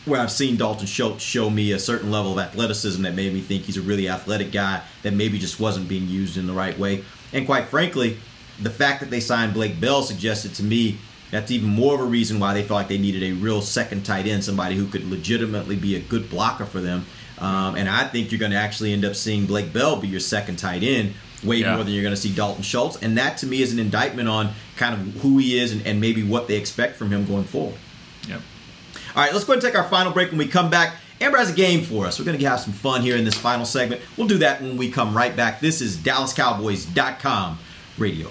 where I've seen Dalton Schultz show me a certain level of athleticism that made me think he's a really athletic guy that maybe just wasn't being used in the right way. And quite frankly, the fact that they signed Blake Bell suggested to me that's even more of a reason why they felt like they needed a real second tight end, somebody who could legitimately be a good blocker for them. Um, and I think you're going to actually end up seeing Blake Bell be your second tight end way Yeah. more than you're going to see Dalton Schultz. And that to me is an indictment on kind of who he is and, and maybe what they expect from him going forward. Yep. All right, let's go ahead and take our final break. When we come back, Amber has a game for us. We're going to have some fun here in this final segment. We'll do that when we come right back. This is DallasCowboys.com radio.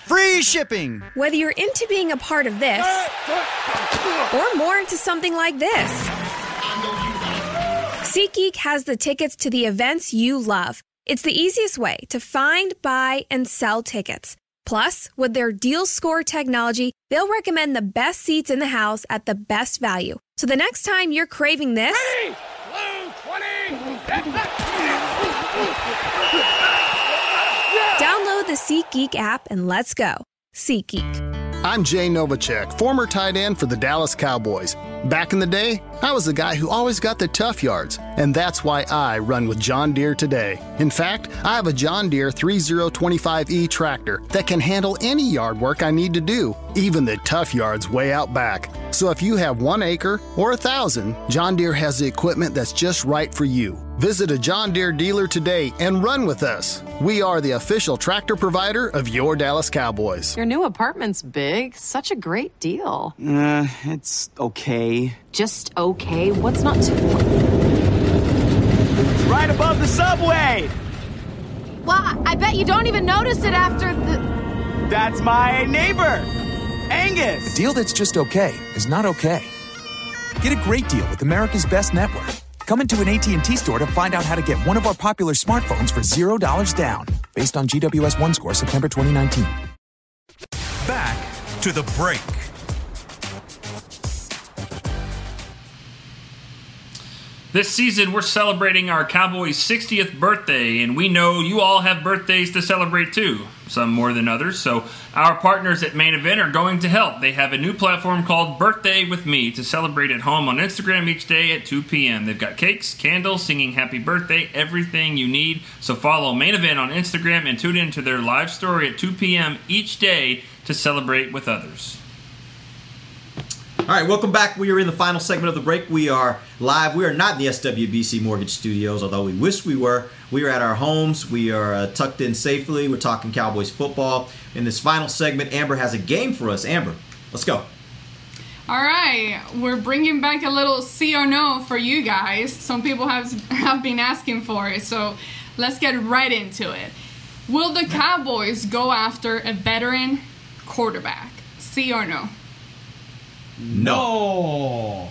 free shipping. Whether you're into being a part of this or more into something like this, SeatGeek has the tickets to the events you love. It's the easiest way to find, buy, and sell tickets. Plus, with their deal score technology, they'll recommend the best seats in the house at the best value. So the next time you're craving this, download the SeatGeek app and let's go. SeatGeek. I'm Jay Novacek, former tight end for the Dallas Cowboys. Back in the day, I was the guy who always got the tough yards, and that's why I run with John Deere today. In fact, I have a John Deere 3025E tractor that can handle any yard work I need to do, even the tough yards way out back. So if you have one acre or a thousand, John Deere has the equipment that's just right for you. Visit a John Deere dealer today and run with us. We are the official tractor provider of your Dallas Cowboys. Your new apartment's big. Such a great deal. Uh, it's okay. Just okay. What's not to. Right above the subway! Well, I bet you don't even notice it after the. That's my neighbor, Angus. A deal that's just okay is not okay. Get a great deal with America's Best Network. Come into an AT&T store to find out how to get one of our popular smartphones for $0 down. Based on GWS 1 score September 2019. Back to the break. This season, we're celebrating our Cowboys' 60th birthday, and we know you all have birthdays to celebrate too, some more than others. So, our partners at Main Event are going to help. They have a new platform called Birthday with Me to celebrate at home on Instagram each day at 2 p.m. They've got cakes, candles, singing happy birthday, everything you need. So, follow Main Event on Instagram and tune in to their live story at 2 p.m. each day to celebrate with others. All right, welcome back. We are in the final segment of the break. We are live. We are not in the SWBC Mortgage Studios, although we wish we were. We are at our homes. We are uh, tucked in safely. We're talking Cowboys football. In this final segment, Amber has a game for us. Amber, let's go. All right, we're bringing back a little see or no for you guys. Some people have have been asking for it, so let's get right into it. Will the Cowboys go after a veteran quarterback? See or no? No.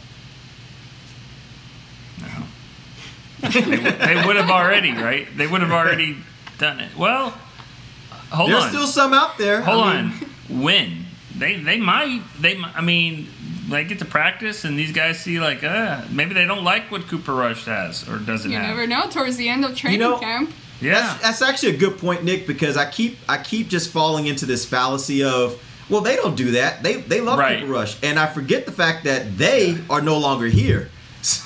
they, would- they would have already, right? They would have already done it. Well, hold There's on. still some out there. Hold I mean- on. When they they might they mi- I mean they get to practice and these guys see like uh maybe they don't like what Cooper Rush has or doesn't You have. never know. Towards the end of training know- camp. Yeah. That's, that's actually a good point, Nick, because I keep I keep just falling into this fallacy of well, they don't do that. They they love Right. Cooper Rush, and I forget the fact that they are no longer here.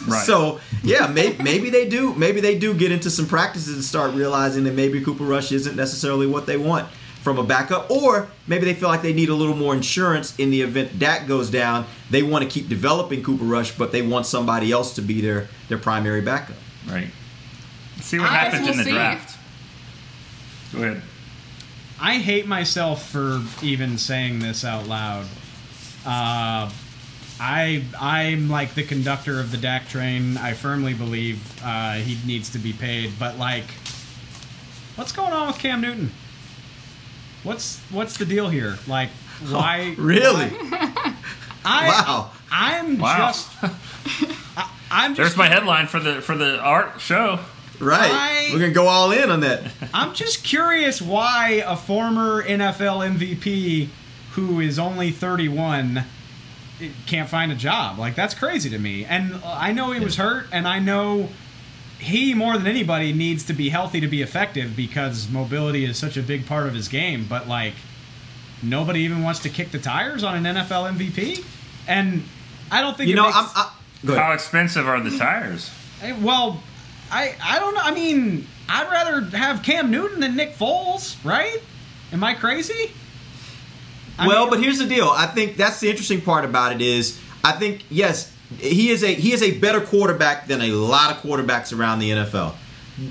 Right. So yeah, maybe, maybe they do. Maybe they do get into some practices and start realizing that maybe Cooper Rush isn't necessarily what they want from a backup, or maybe they feel like they need a little more insurance in the event Dak goes down. They want to keep developing Cooper Rush, but they want somebody else to be their their primary backup. Right. See what I happens we'll in the see. draft. Go ahead. I hate myself for even saying this out loud. Uh, I I'm like the conductor of the Dak train. I firmly believe uh, he needs to be paid. But like, what's going on with Cam Newton? What's what's the deal here? Like, why? Really? I, Wow. I'm Wow. just. I, I'm just. There's my headline for the for the art show. Right. I- We're gonna go all in on that. I'm just curious why a former NFL MVP who is only 31 eh, can't find a job. Like that's crazy to me. And I know he was hurt, and I know he more than anybody needs to be healthy to be effective because mobility is such a big part of his game. But like, nobody even wants to kick the tires on an NFL MVP, and I don't think You it know, makes- I'm. I, go. How expensive are the tires? Eh, well, I I don't know. I mean, I'd rather have Cam Newton than Nick Foles, right? Am I crazy? I well, mean- but here's the deal. I think that's the interesting part about it is I think yes, he is a he is a better quarterback than a lot of quarterbacks around the NFL.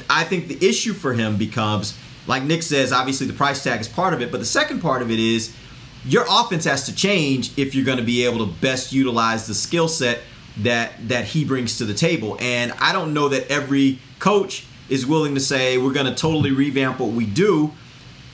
I think the issue for him becomes like Nick says, obviously the price tag is part of it, but the second part of it is your offense has to change if you're going to be able to best utilize the skill set that that he brings to the table. And I don't know that every coach is willing to say we're going to totally revamp what we do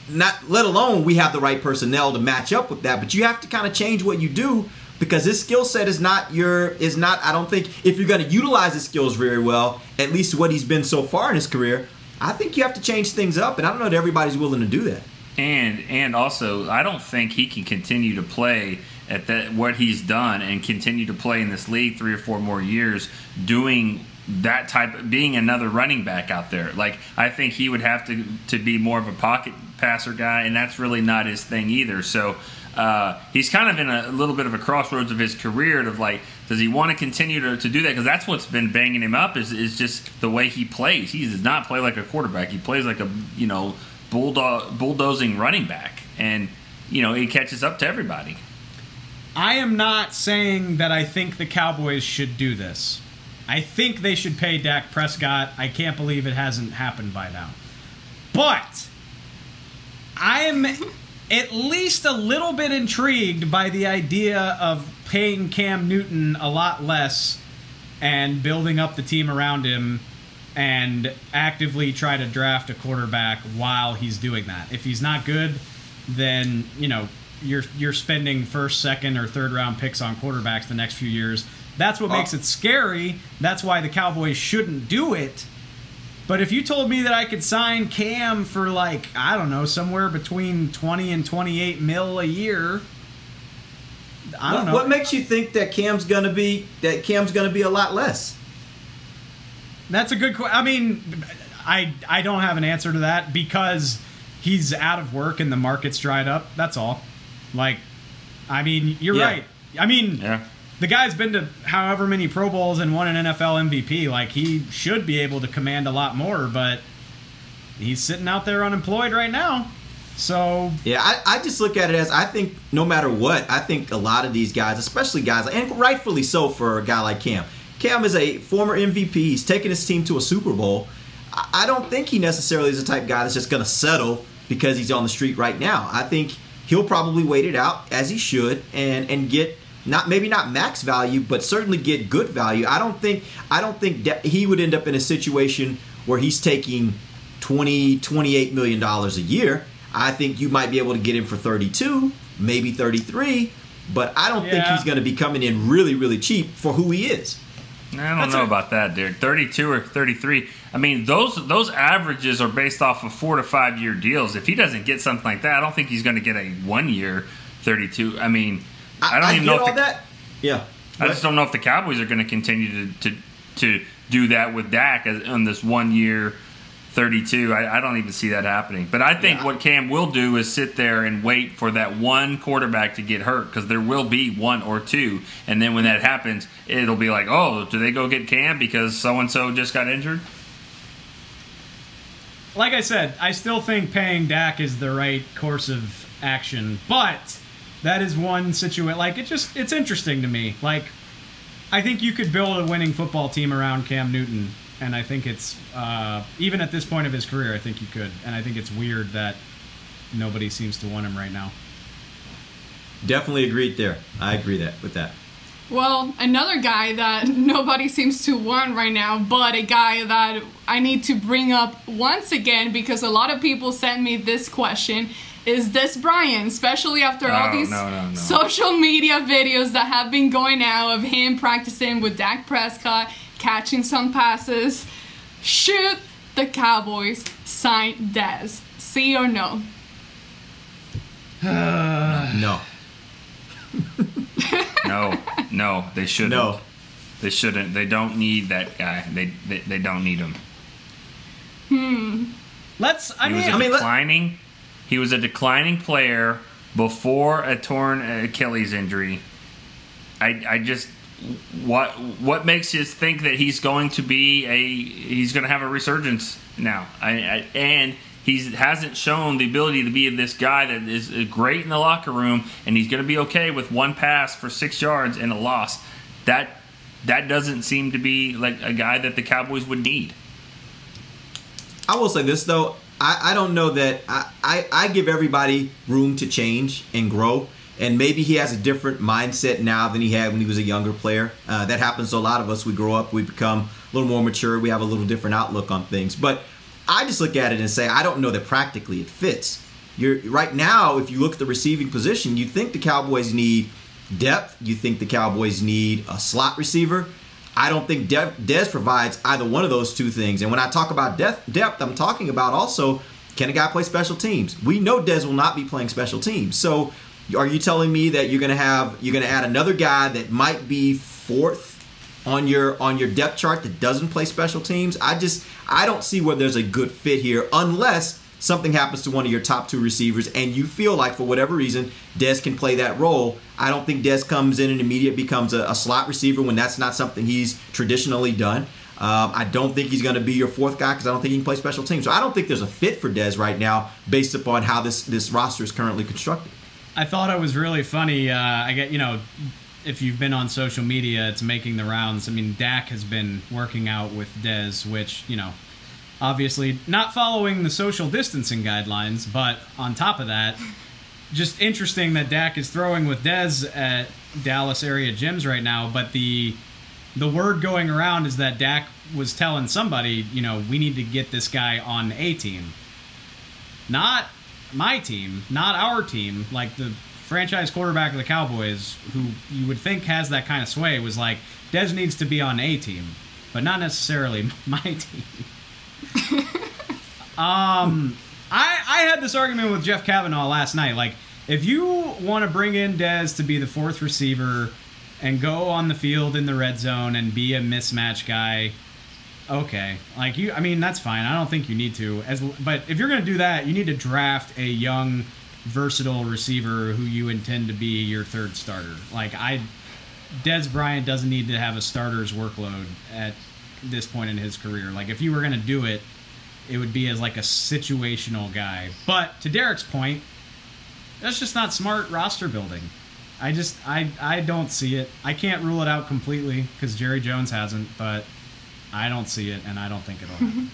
not let alone we have the right personnel to match up with that but you have to kind of change what you do because his skill set is not your is not i don't think if you're going to utilize his skills very well at least what he's been so far in his career i think you have to change things up and i don't know that everybody's willing to do that And and also, I don't think he can continue to play at that what he's done and continue to play in this league three or four more years doing that type of being another running back out there. Like I think he would have to to be more of a pocket passer guy, and that's really not his thing either. So. Uh, he's kind of in a, little bit of a crossroads of his career of like, does he want to continue to, to do that? Because that's what's been banging him up is, is just the way he plays. He does not play like a quarterback. He plays like a you know bulldog bulldozing running back, and you know he catches up to everybody. I am not saying that I think the Cowboys should do this. I think they should pay Dak Prescott. I can't believe it hasn't happened by now. But I am at least a little bit intrigued by the idea of paying Cam Newton a lot less and building up the team around him and actively try to draft a quarterback while he's doing that. If he's not good, then, you know, you're you're spending first, second, or third round picks on quarterbacks the next few years. That's what oh. makes it scary. That's why the Cowboys shouldn't do it. But if you told me that I could sign Cam for like I don't know somewhere between twenty and twenty eight mil a year, I don't what, know. What makes you think that Cam's gonna be that Cam's gonna be a lot less? That's a good question. I mean, I I don't have an answer to that because he's out of work and the market's dried up. That's all. Like, I mean, you're Yeah. right. I mean, Yeah. the guy's been to however many Pro Bowls and won an NFL MVP. Like, he should be able to command a lot more, but he's sitting out there unemployed right now. So Yeah, I, I just look at it as I think no matter what, I think a lot of these guys, especially guys, and rightfully so for a guy like Cam. Cam is a former MVP. He's taken his team to a Super Bowl. I, I don't think he necessarily is the type of guy that's just going to settle because he's on the street right now. I think he'll probably wait it out as he should and and get not maybe not max value, but certainly get good value. I don't think I don't think that he would end up in a situation where he's taking 20 28 million dollars a year. I think you might be able to get him for 32, maybe 33, but I don't think he's going to be coming in really really cheap for who he is. I don't That's know a, about that, dude. Thirty-two or thirty-three. I mean, those those averages are based off of four to five year deals. If he doesn't get something like that, I don't think he's going to get a one year thirty-two. I mean, I, I don't I even know if all the, that. Yeah, I just don't know if the Cowboys are going to continue to to to do that with Dak on this one year 32. I, I, don't even see that happening. But I think yeah. what Cam will do is sit there and wait for that one quarterback to get hurt because there will be one or two. And then when that happens, it'll be like, oh, do they go get Cam because so and so just got injured? Like I said, I still think paying Dak is the right course of action, but that is one situation. Like it just, it's interesting to me. Like, I think you could build a winning football team around Cam Newton and I think it's uh, even at this point of his career, I think you could. And I think it's weird that nobody seems to want him right now. Definitely agreed there. I agree that with that. Well, another guy that nobody seems to want right now, but a guy that I need to bring up once again because a lot of people sent me this question is this Brian, especially after all Oh, these no, no, no. social media videos that have been going out of him practicing with Dak Prescott, catching some passes. Should the Cowboys sign Dez? See or no? no. No, no, they shouldn't. No. They shouldn't. They don't need that guy. They they, they don't need him. Hmm. Let's. I he was a declining. he was a declining player before a torn Achilles injury. I I just what what makes you think that he's going to be a he's going to have a resurgence now? I, I and he hasn't shown the ability to be this guy that is great in the locker room, and he's going to be okay with one pass for six yards and a loss. That that doesn't seem to be like a guy that the Cowboys would need. I will say this though, I, I don't know that I, I, I give everybody room to change and grow. And maybe he has a different mindset now than he had when he was a younger player. Uh, that happens to a lot of us. We grow up, we become a little more mature, we have a little different outlook on things. But I just look at it and say, I don't know that practically it fits. You're right now, if you look at the receiving position, you think the Cowboys need depth. You think the Cowboys need a slot receiver. I don't think De- Dez provides either one of those two things. And when I talk about depth, depth, I'm talking about also can a guy play special teams? We know Dez will not be playing special teams. So are you telling me that you're going to have you're going to add another guy that might be fourth on your on your depth chart that doesn't play special teams? I just I don't see where there's a good fit here unless something happens to one of your top two receivers and you feel like for whatever reason Dez can play that role. I don't think Dez comes in and immediately becomes a, a slot receiver when that's not something he's traditionally done. Um, I don't think he's going to be your fourth guy because I don't think he can play special teams. So I don't think there's a fit for Dez right now based upon how this this roster is currently constructed. I thought it was really funny. Uh, I get you know, if you've been on social media, it's making the rounds. I mean, Dak has been working out with Dez, which you know, obviously not following the social distancing guidelines, but on top of that, just interesting that Dak is throwing with Dez at Dallas area gyms right now. But the the word going around is that Dak was telling somebody, you know, we need to get this guy on a team, not my team, not our team, like the franchise quarterback of the Cowboys, who you would think has that kind of sway, was like, Dez needs to be on a team, but not necessarily my team. um, I I had this argument with Jeff Cavanaugh last night. Like, if you want to bring in Dez to be the fourth receiver and go on the field in the red zone and be a mismatch guy, okay. Like you, I mean, that's fine. I don't think you need to. As but if you're going to do that, you need to draft a young, versatile receiver who you intend to be your third starter. Like I, Dez Bryant doesn't need to have a starter's workload at this point in his career. Like if you were going to do it, it would be as like a situational guy. But to Derek's point, that's just not smart roster building. I just I I don't see it. I can't rule it out completely because Jerry Jones hasn't, but I don't see it, and I don't think it'll happen.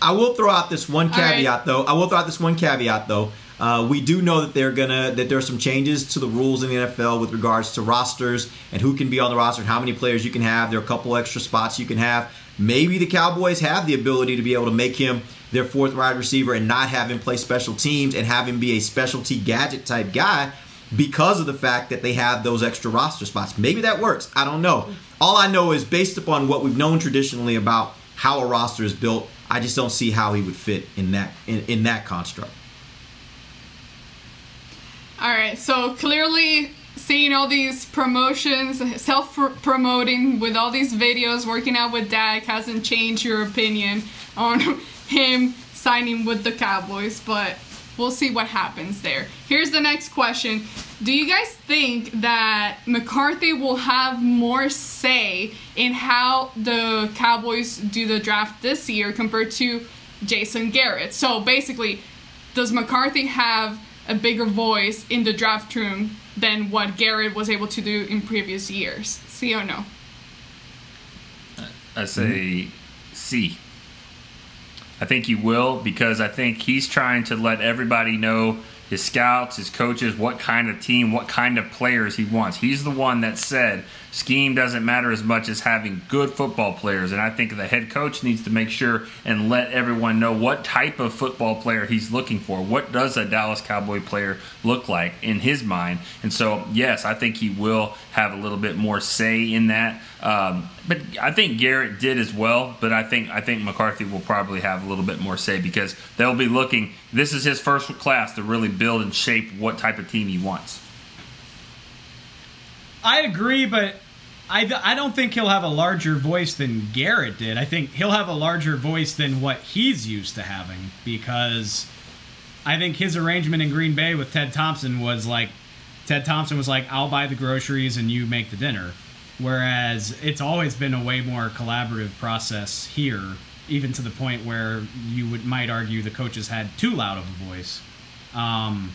I will throw out this one All right. caveat, though. I will throw out this one caveat, though. Uh, we do know that they're gonna that there are some changes to the rules in the NFL with regards to rosters and who can be on the roster and how many players you can have. There are a couple extra spots you can have. Maybe the Cowboys have the ability to be able to make him their fourth wide receiver and not have him play special teams and have him be a specialty gadget type guy because of the fact that they have those extra roster spots. Maybe that works. I don't know. All I know is based upon what we've known traditionally about how a roster is built, I just don't see how he would fit in that in, in that construct. All right, so clearly seeing all these promotions, self promoting with all these videos, working out with Dak hasn't changed your opinion on him signing with the Cowboys, but we'll see what happens there. Here's the next question Do you guys think that McCarthy will have more say in how the Cowboys do the draft this year compared to Jason Garrett? So basically, does McCarthy have a bigger voice in the draft room than what Garrett was able to do in previous years? See or no? I say C. I think he will because I think he's trying to let everybody know his scouts, his coaches, what kind of team, what kind of players he wants. He's the one that said scheme doesn't matter as much as having good football players. And I think the head coach needs to make sure and let everyone know what type of football player he's looking for. What does a Dallas Cowboy player look like in his mind? And so, yes, I think he will have a little bit more say in that. Um, but I think Garrett did as well. But I think I think McCarthy will probably have a little bit more say because they'll be looking. This is his first class to really build and shape what type of team he wants. I agree, but I, I don't think he'll have a larger voice than Garrett did. I think he'll have a larger voice than what he's used to having because I think his arrangement in Green Bay with Ted Thompson was like Ted Thompson was like, I'll buy the groceries and you make the dinner. Whereas it's always been a way more collaborative process here, even to the point where you would might argue the coaches had too loud of a voice. Um,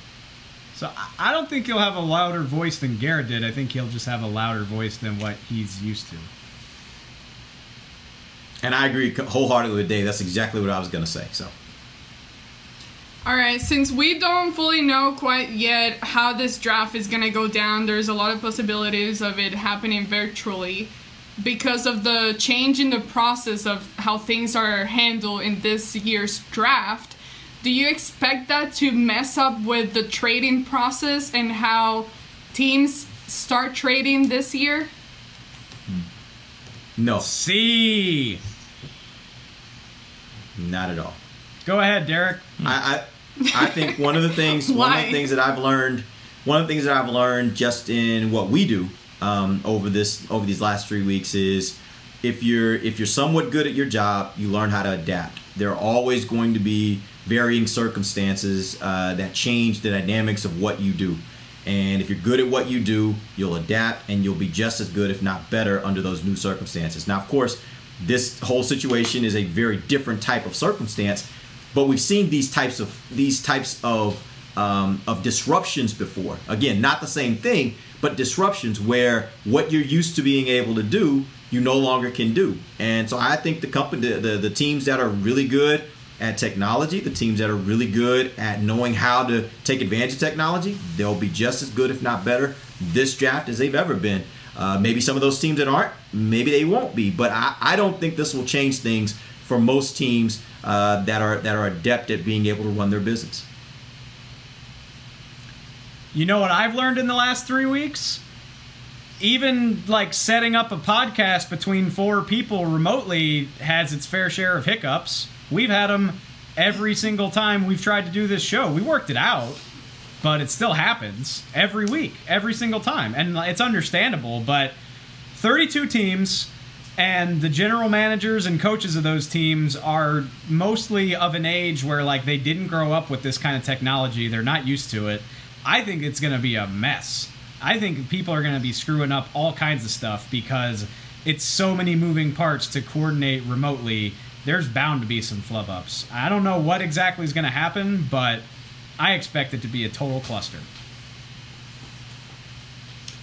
so I- I don't think he'll have a louder voice than Garrett did. I think he'll just have a louder voice than what he's used to. And I agree wholeheartedly with Dave. That's exactly what I was going to say. So All right, since we don't fully know quite yet how this draft is going to go down, there's a lot of possibilities of it happening virtually because of the change in the process of how things are handled in this year's draft. Do you expect that to mess up with the trading process and how teams start trading this year? no, See. not at all. Go ahead, Derek. I, I I think one of the things one of the things that I've learned one of the things that I've learned just in what we do um, over this over these last three weeks is if you're if you're somewhat good at your job, you learn how to adapt. There are always going to be varying circumstances uh, that change the dynamics of what you do. And if you're good at what you do, you'll adapt and you'll be just as good, if not better, under those new circumstances. Now, of course, this whole situation is a very different type of circumstance, but we've seen these types of these types of um, of disruptions before. Again, not the same thing, but disruptions where what you're used to being able to do, you no longer can do. And so I think the company, the, the, teams that are really good at technology, the teams that are really good at knowing how to take advantage of technology, they'll be just as good, if not better, this draft as they've ever been. Uh, maybe some of those teams that aren't, maybe they won't be. But I, I don't think this will change things for most teams uh, that are that are adept at being able to run their business. You know what I've learned in the last three weeks? Even like setting up a podcast between four people remotely has its fair share of hiccups. We've had them every single time we've tried to do this show. We worked it out, but it still happens every week, every single time. And it's understandable, but 32 teams and the general managers and coaches of those teams are mostly of an age where like they didn't grow up with this kind of technology they're not used to it i think it's going to be a mess i think people are going to be screwing up all kinds of stuff because it's so many moving parts to coordinate remotely. There's bound to be some flub ups. I don't know what exactly is going to happen but i expect it to be a total cluster.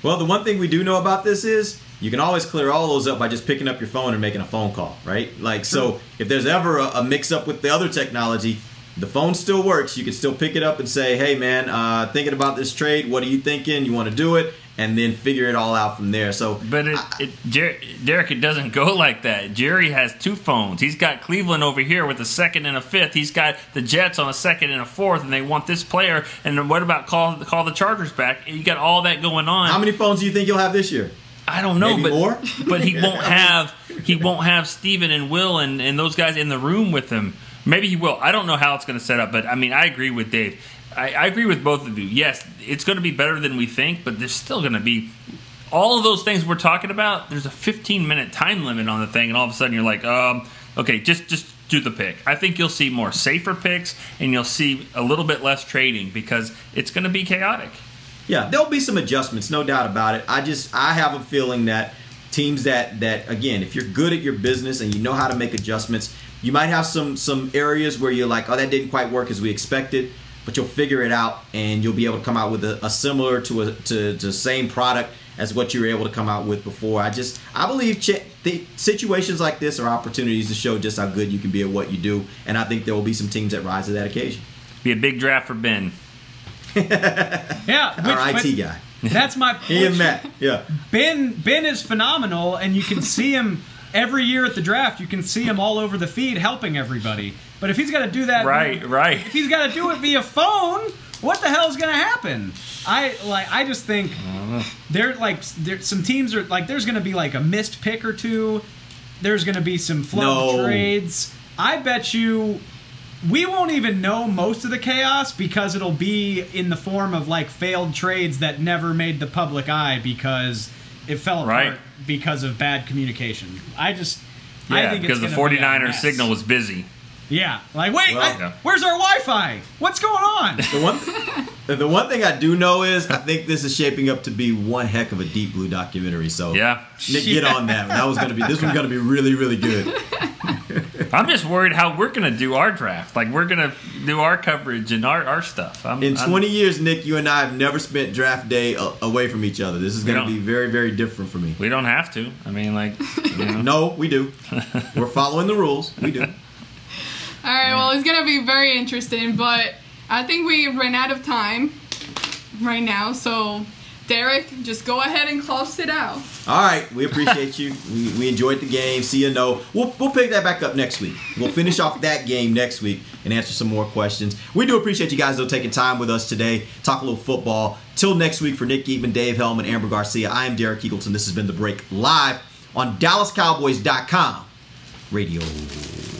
Well, the one thing we do know about this is you can always clear all those up by just picking up your phone and making a phone call, right? Like, so if there's ever a, a mix up with the other technology, the phone still works. You can still pick it up and say, hey, man, uh, thinking about this trade. What are you thinking? You want to do it? And then figure it all out from there. So, But it, it Jer- Derek, it doesn't go like that. Jerry has two phones. He's got Cleveland over here with a second and a fifth. He's got the Jets on a second and a fourth, and they want this player. And then what about call call the Chargers back? You got all that going on. how many phones do you think you'll have this year? I don't know, Maybe but more? but he won't have he won't have Steven and Will and, and those guys in the room with him. Maybe he will. I don't know how it's going to set up, but I mean, I agree with Dave. I, I agree with both of you. Yes, it's going to be better than we think, but there's still going to be all of those things we're talking about. There's a 15 minute time limit on the thing, and all of a sudden you're like, um, okay, just just do the pick. I think you'll see more safer picks, and you'll see a little bit less trading because it's going to be chaotic. Yeah, there'll be some adjustments, no doubt about it. I just I have a feeling that teams that that again, if you're good at your business and you know how to make adjustments, you might have some some areas where you're like, oh, that didn't quite work as we expected, but you'll figure it out and you'll be able to come out with a, a similar to a to the same product as what you were able to come out with before. I just I believe ch- the situations like this are opportunities to show just how good you can be at what you do, and I think there will be some teams that rise to that occasion. Be a big draft for Ben. yeah Our IT guy. that's my He and Matt. Yeah. Ben Ben is phenomenal, and you can see him every year at the draft. You can see him all over the feed helping everybody. But if he's got to do that, Right, right. If he's got to do it via phone, what the hell is going to happen? I like. I just think there like there some teams are like there's going to be like a missed pick or two. There's going to be some flow No. trades. I bet you we won't even know most of the chaos because it'll be in the form of like failed trades that never made the public eye because it fell apart Right. because of bad communication. I just I Yeah, think because the gonna be a 49ers mess. signal was busy. Yeah, like wait, Well- I- Yeah. where's our Wi-Fi? What's going on? The one, the one thing I do know is I think this is shaping up to be one heck of a Deep Blue documentary. So Yeah. Nick, get on that. That was gonna be this one's gonna be really really good. I'm just worried how we're going to do our draft. Like, we're going to do our coverage and our, our stuff. I'm, In I'm- 20 years, Nick, you and I have never spent draft day a- away from each other. This is gonna be very very different for me. we don't have to. I mean, like, you know. No, we do. We're following the rules. We do. All right, well, it's gonna be very interesting, but I think we ran out of time right now. So, Derek, just go ahead and close it out. All right, we appreciate you. We, we enjoyed the game. See you know. We'll we'll pick that back up next week. We'll finish off that game next week and answer some more questions. We do appreciate you guys though taking time with us today. Talk a little football. Till next week for Nick Eatman, Dave Helman, Amber Garcia. I am Derek Eagleton. This has been the break live on DallasCowboys.com radio.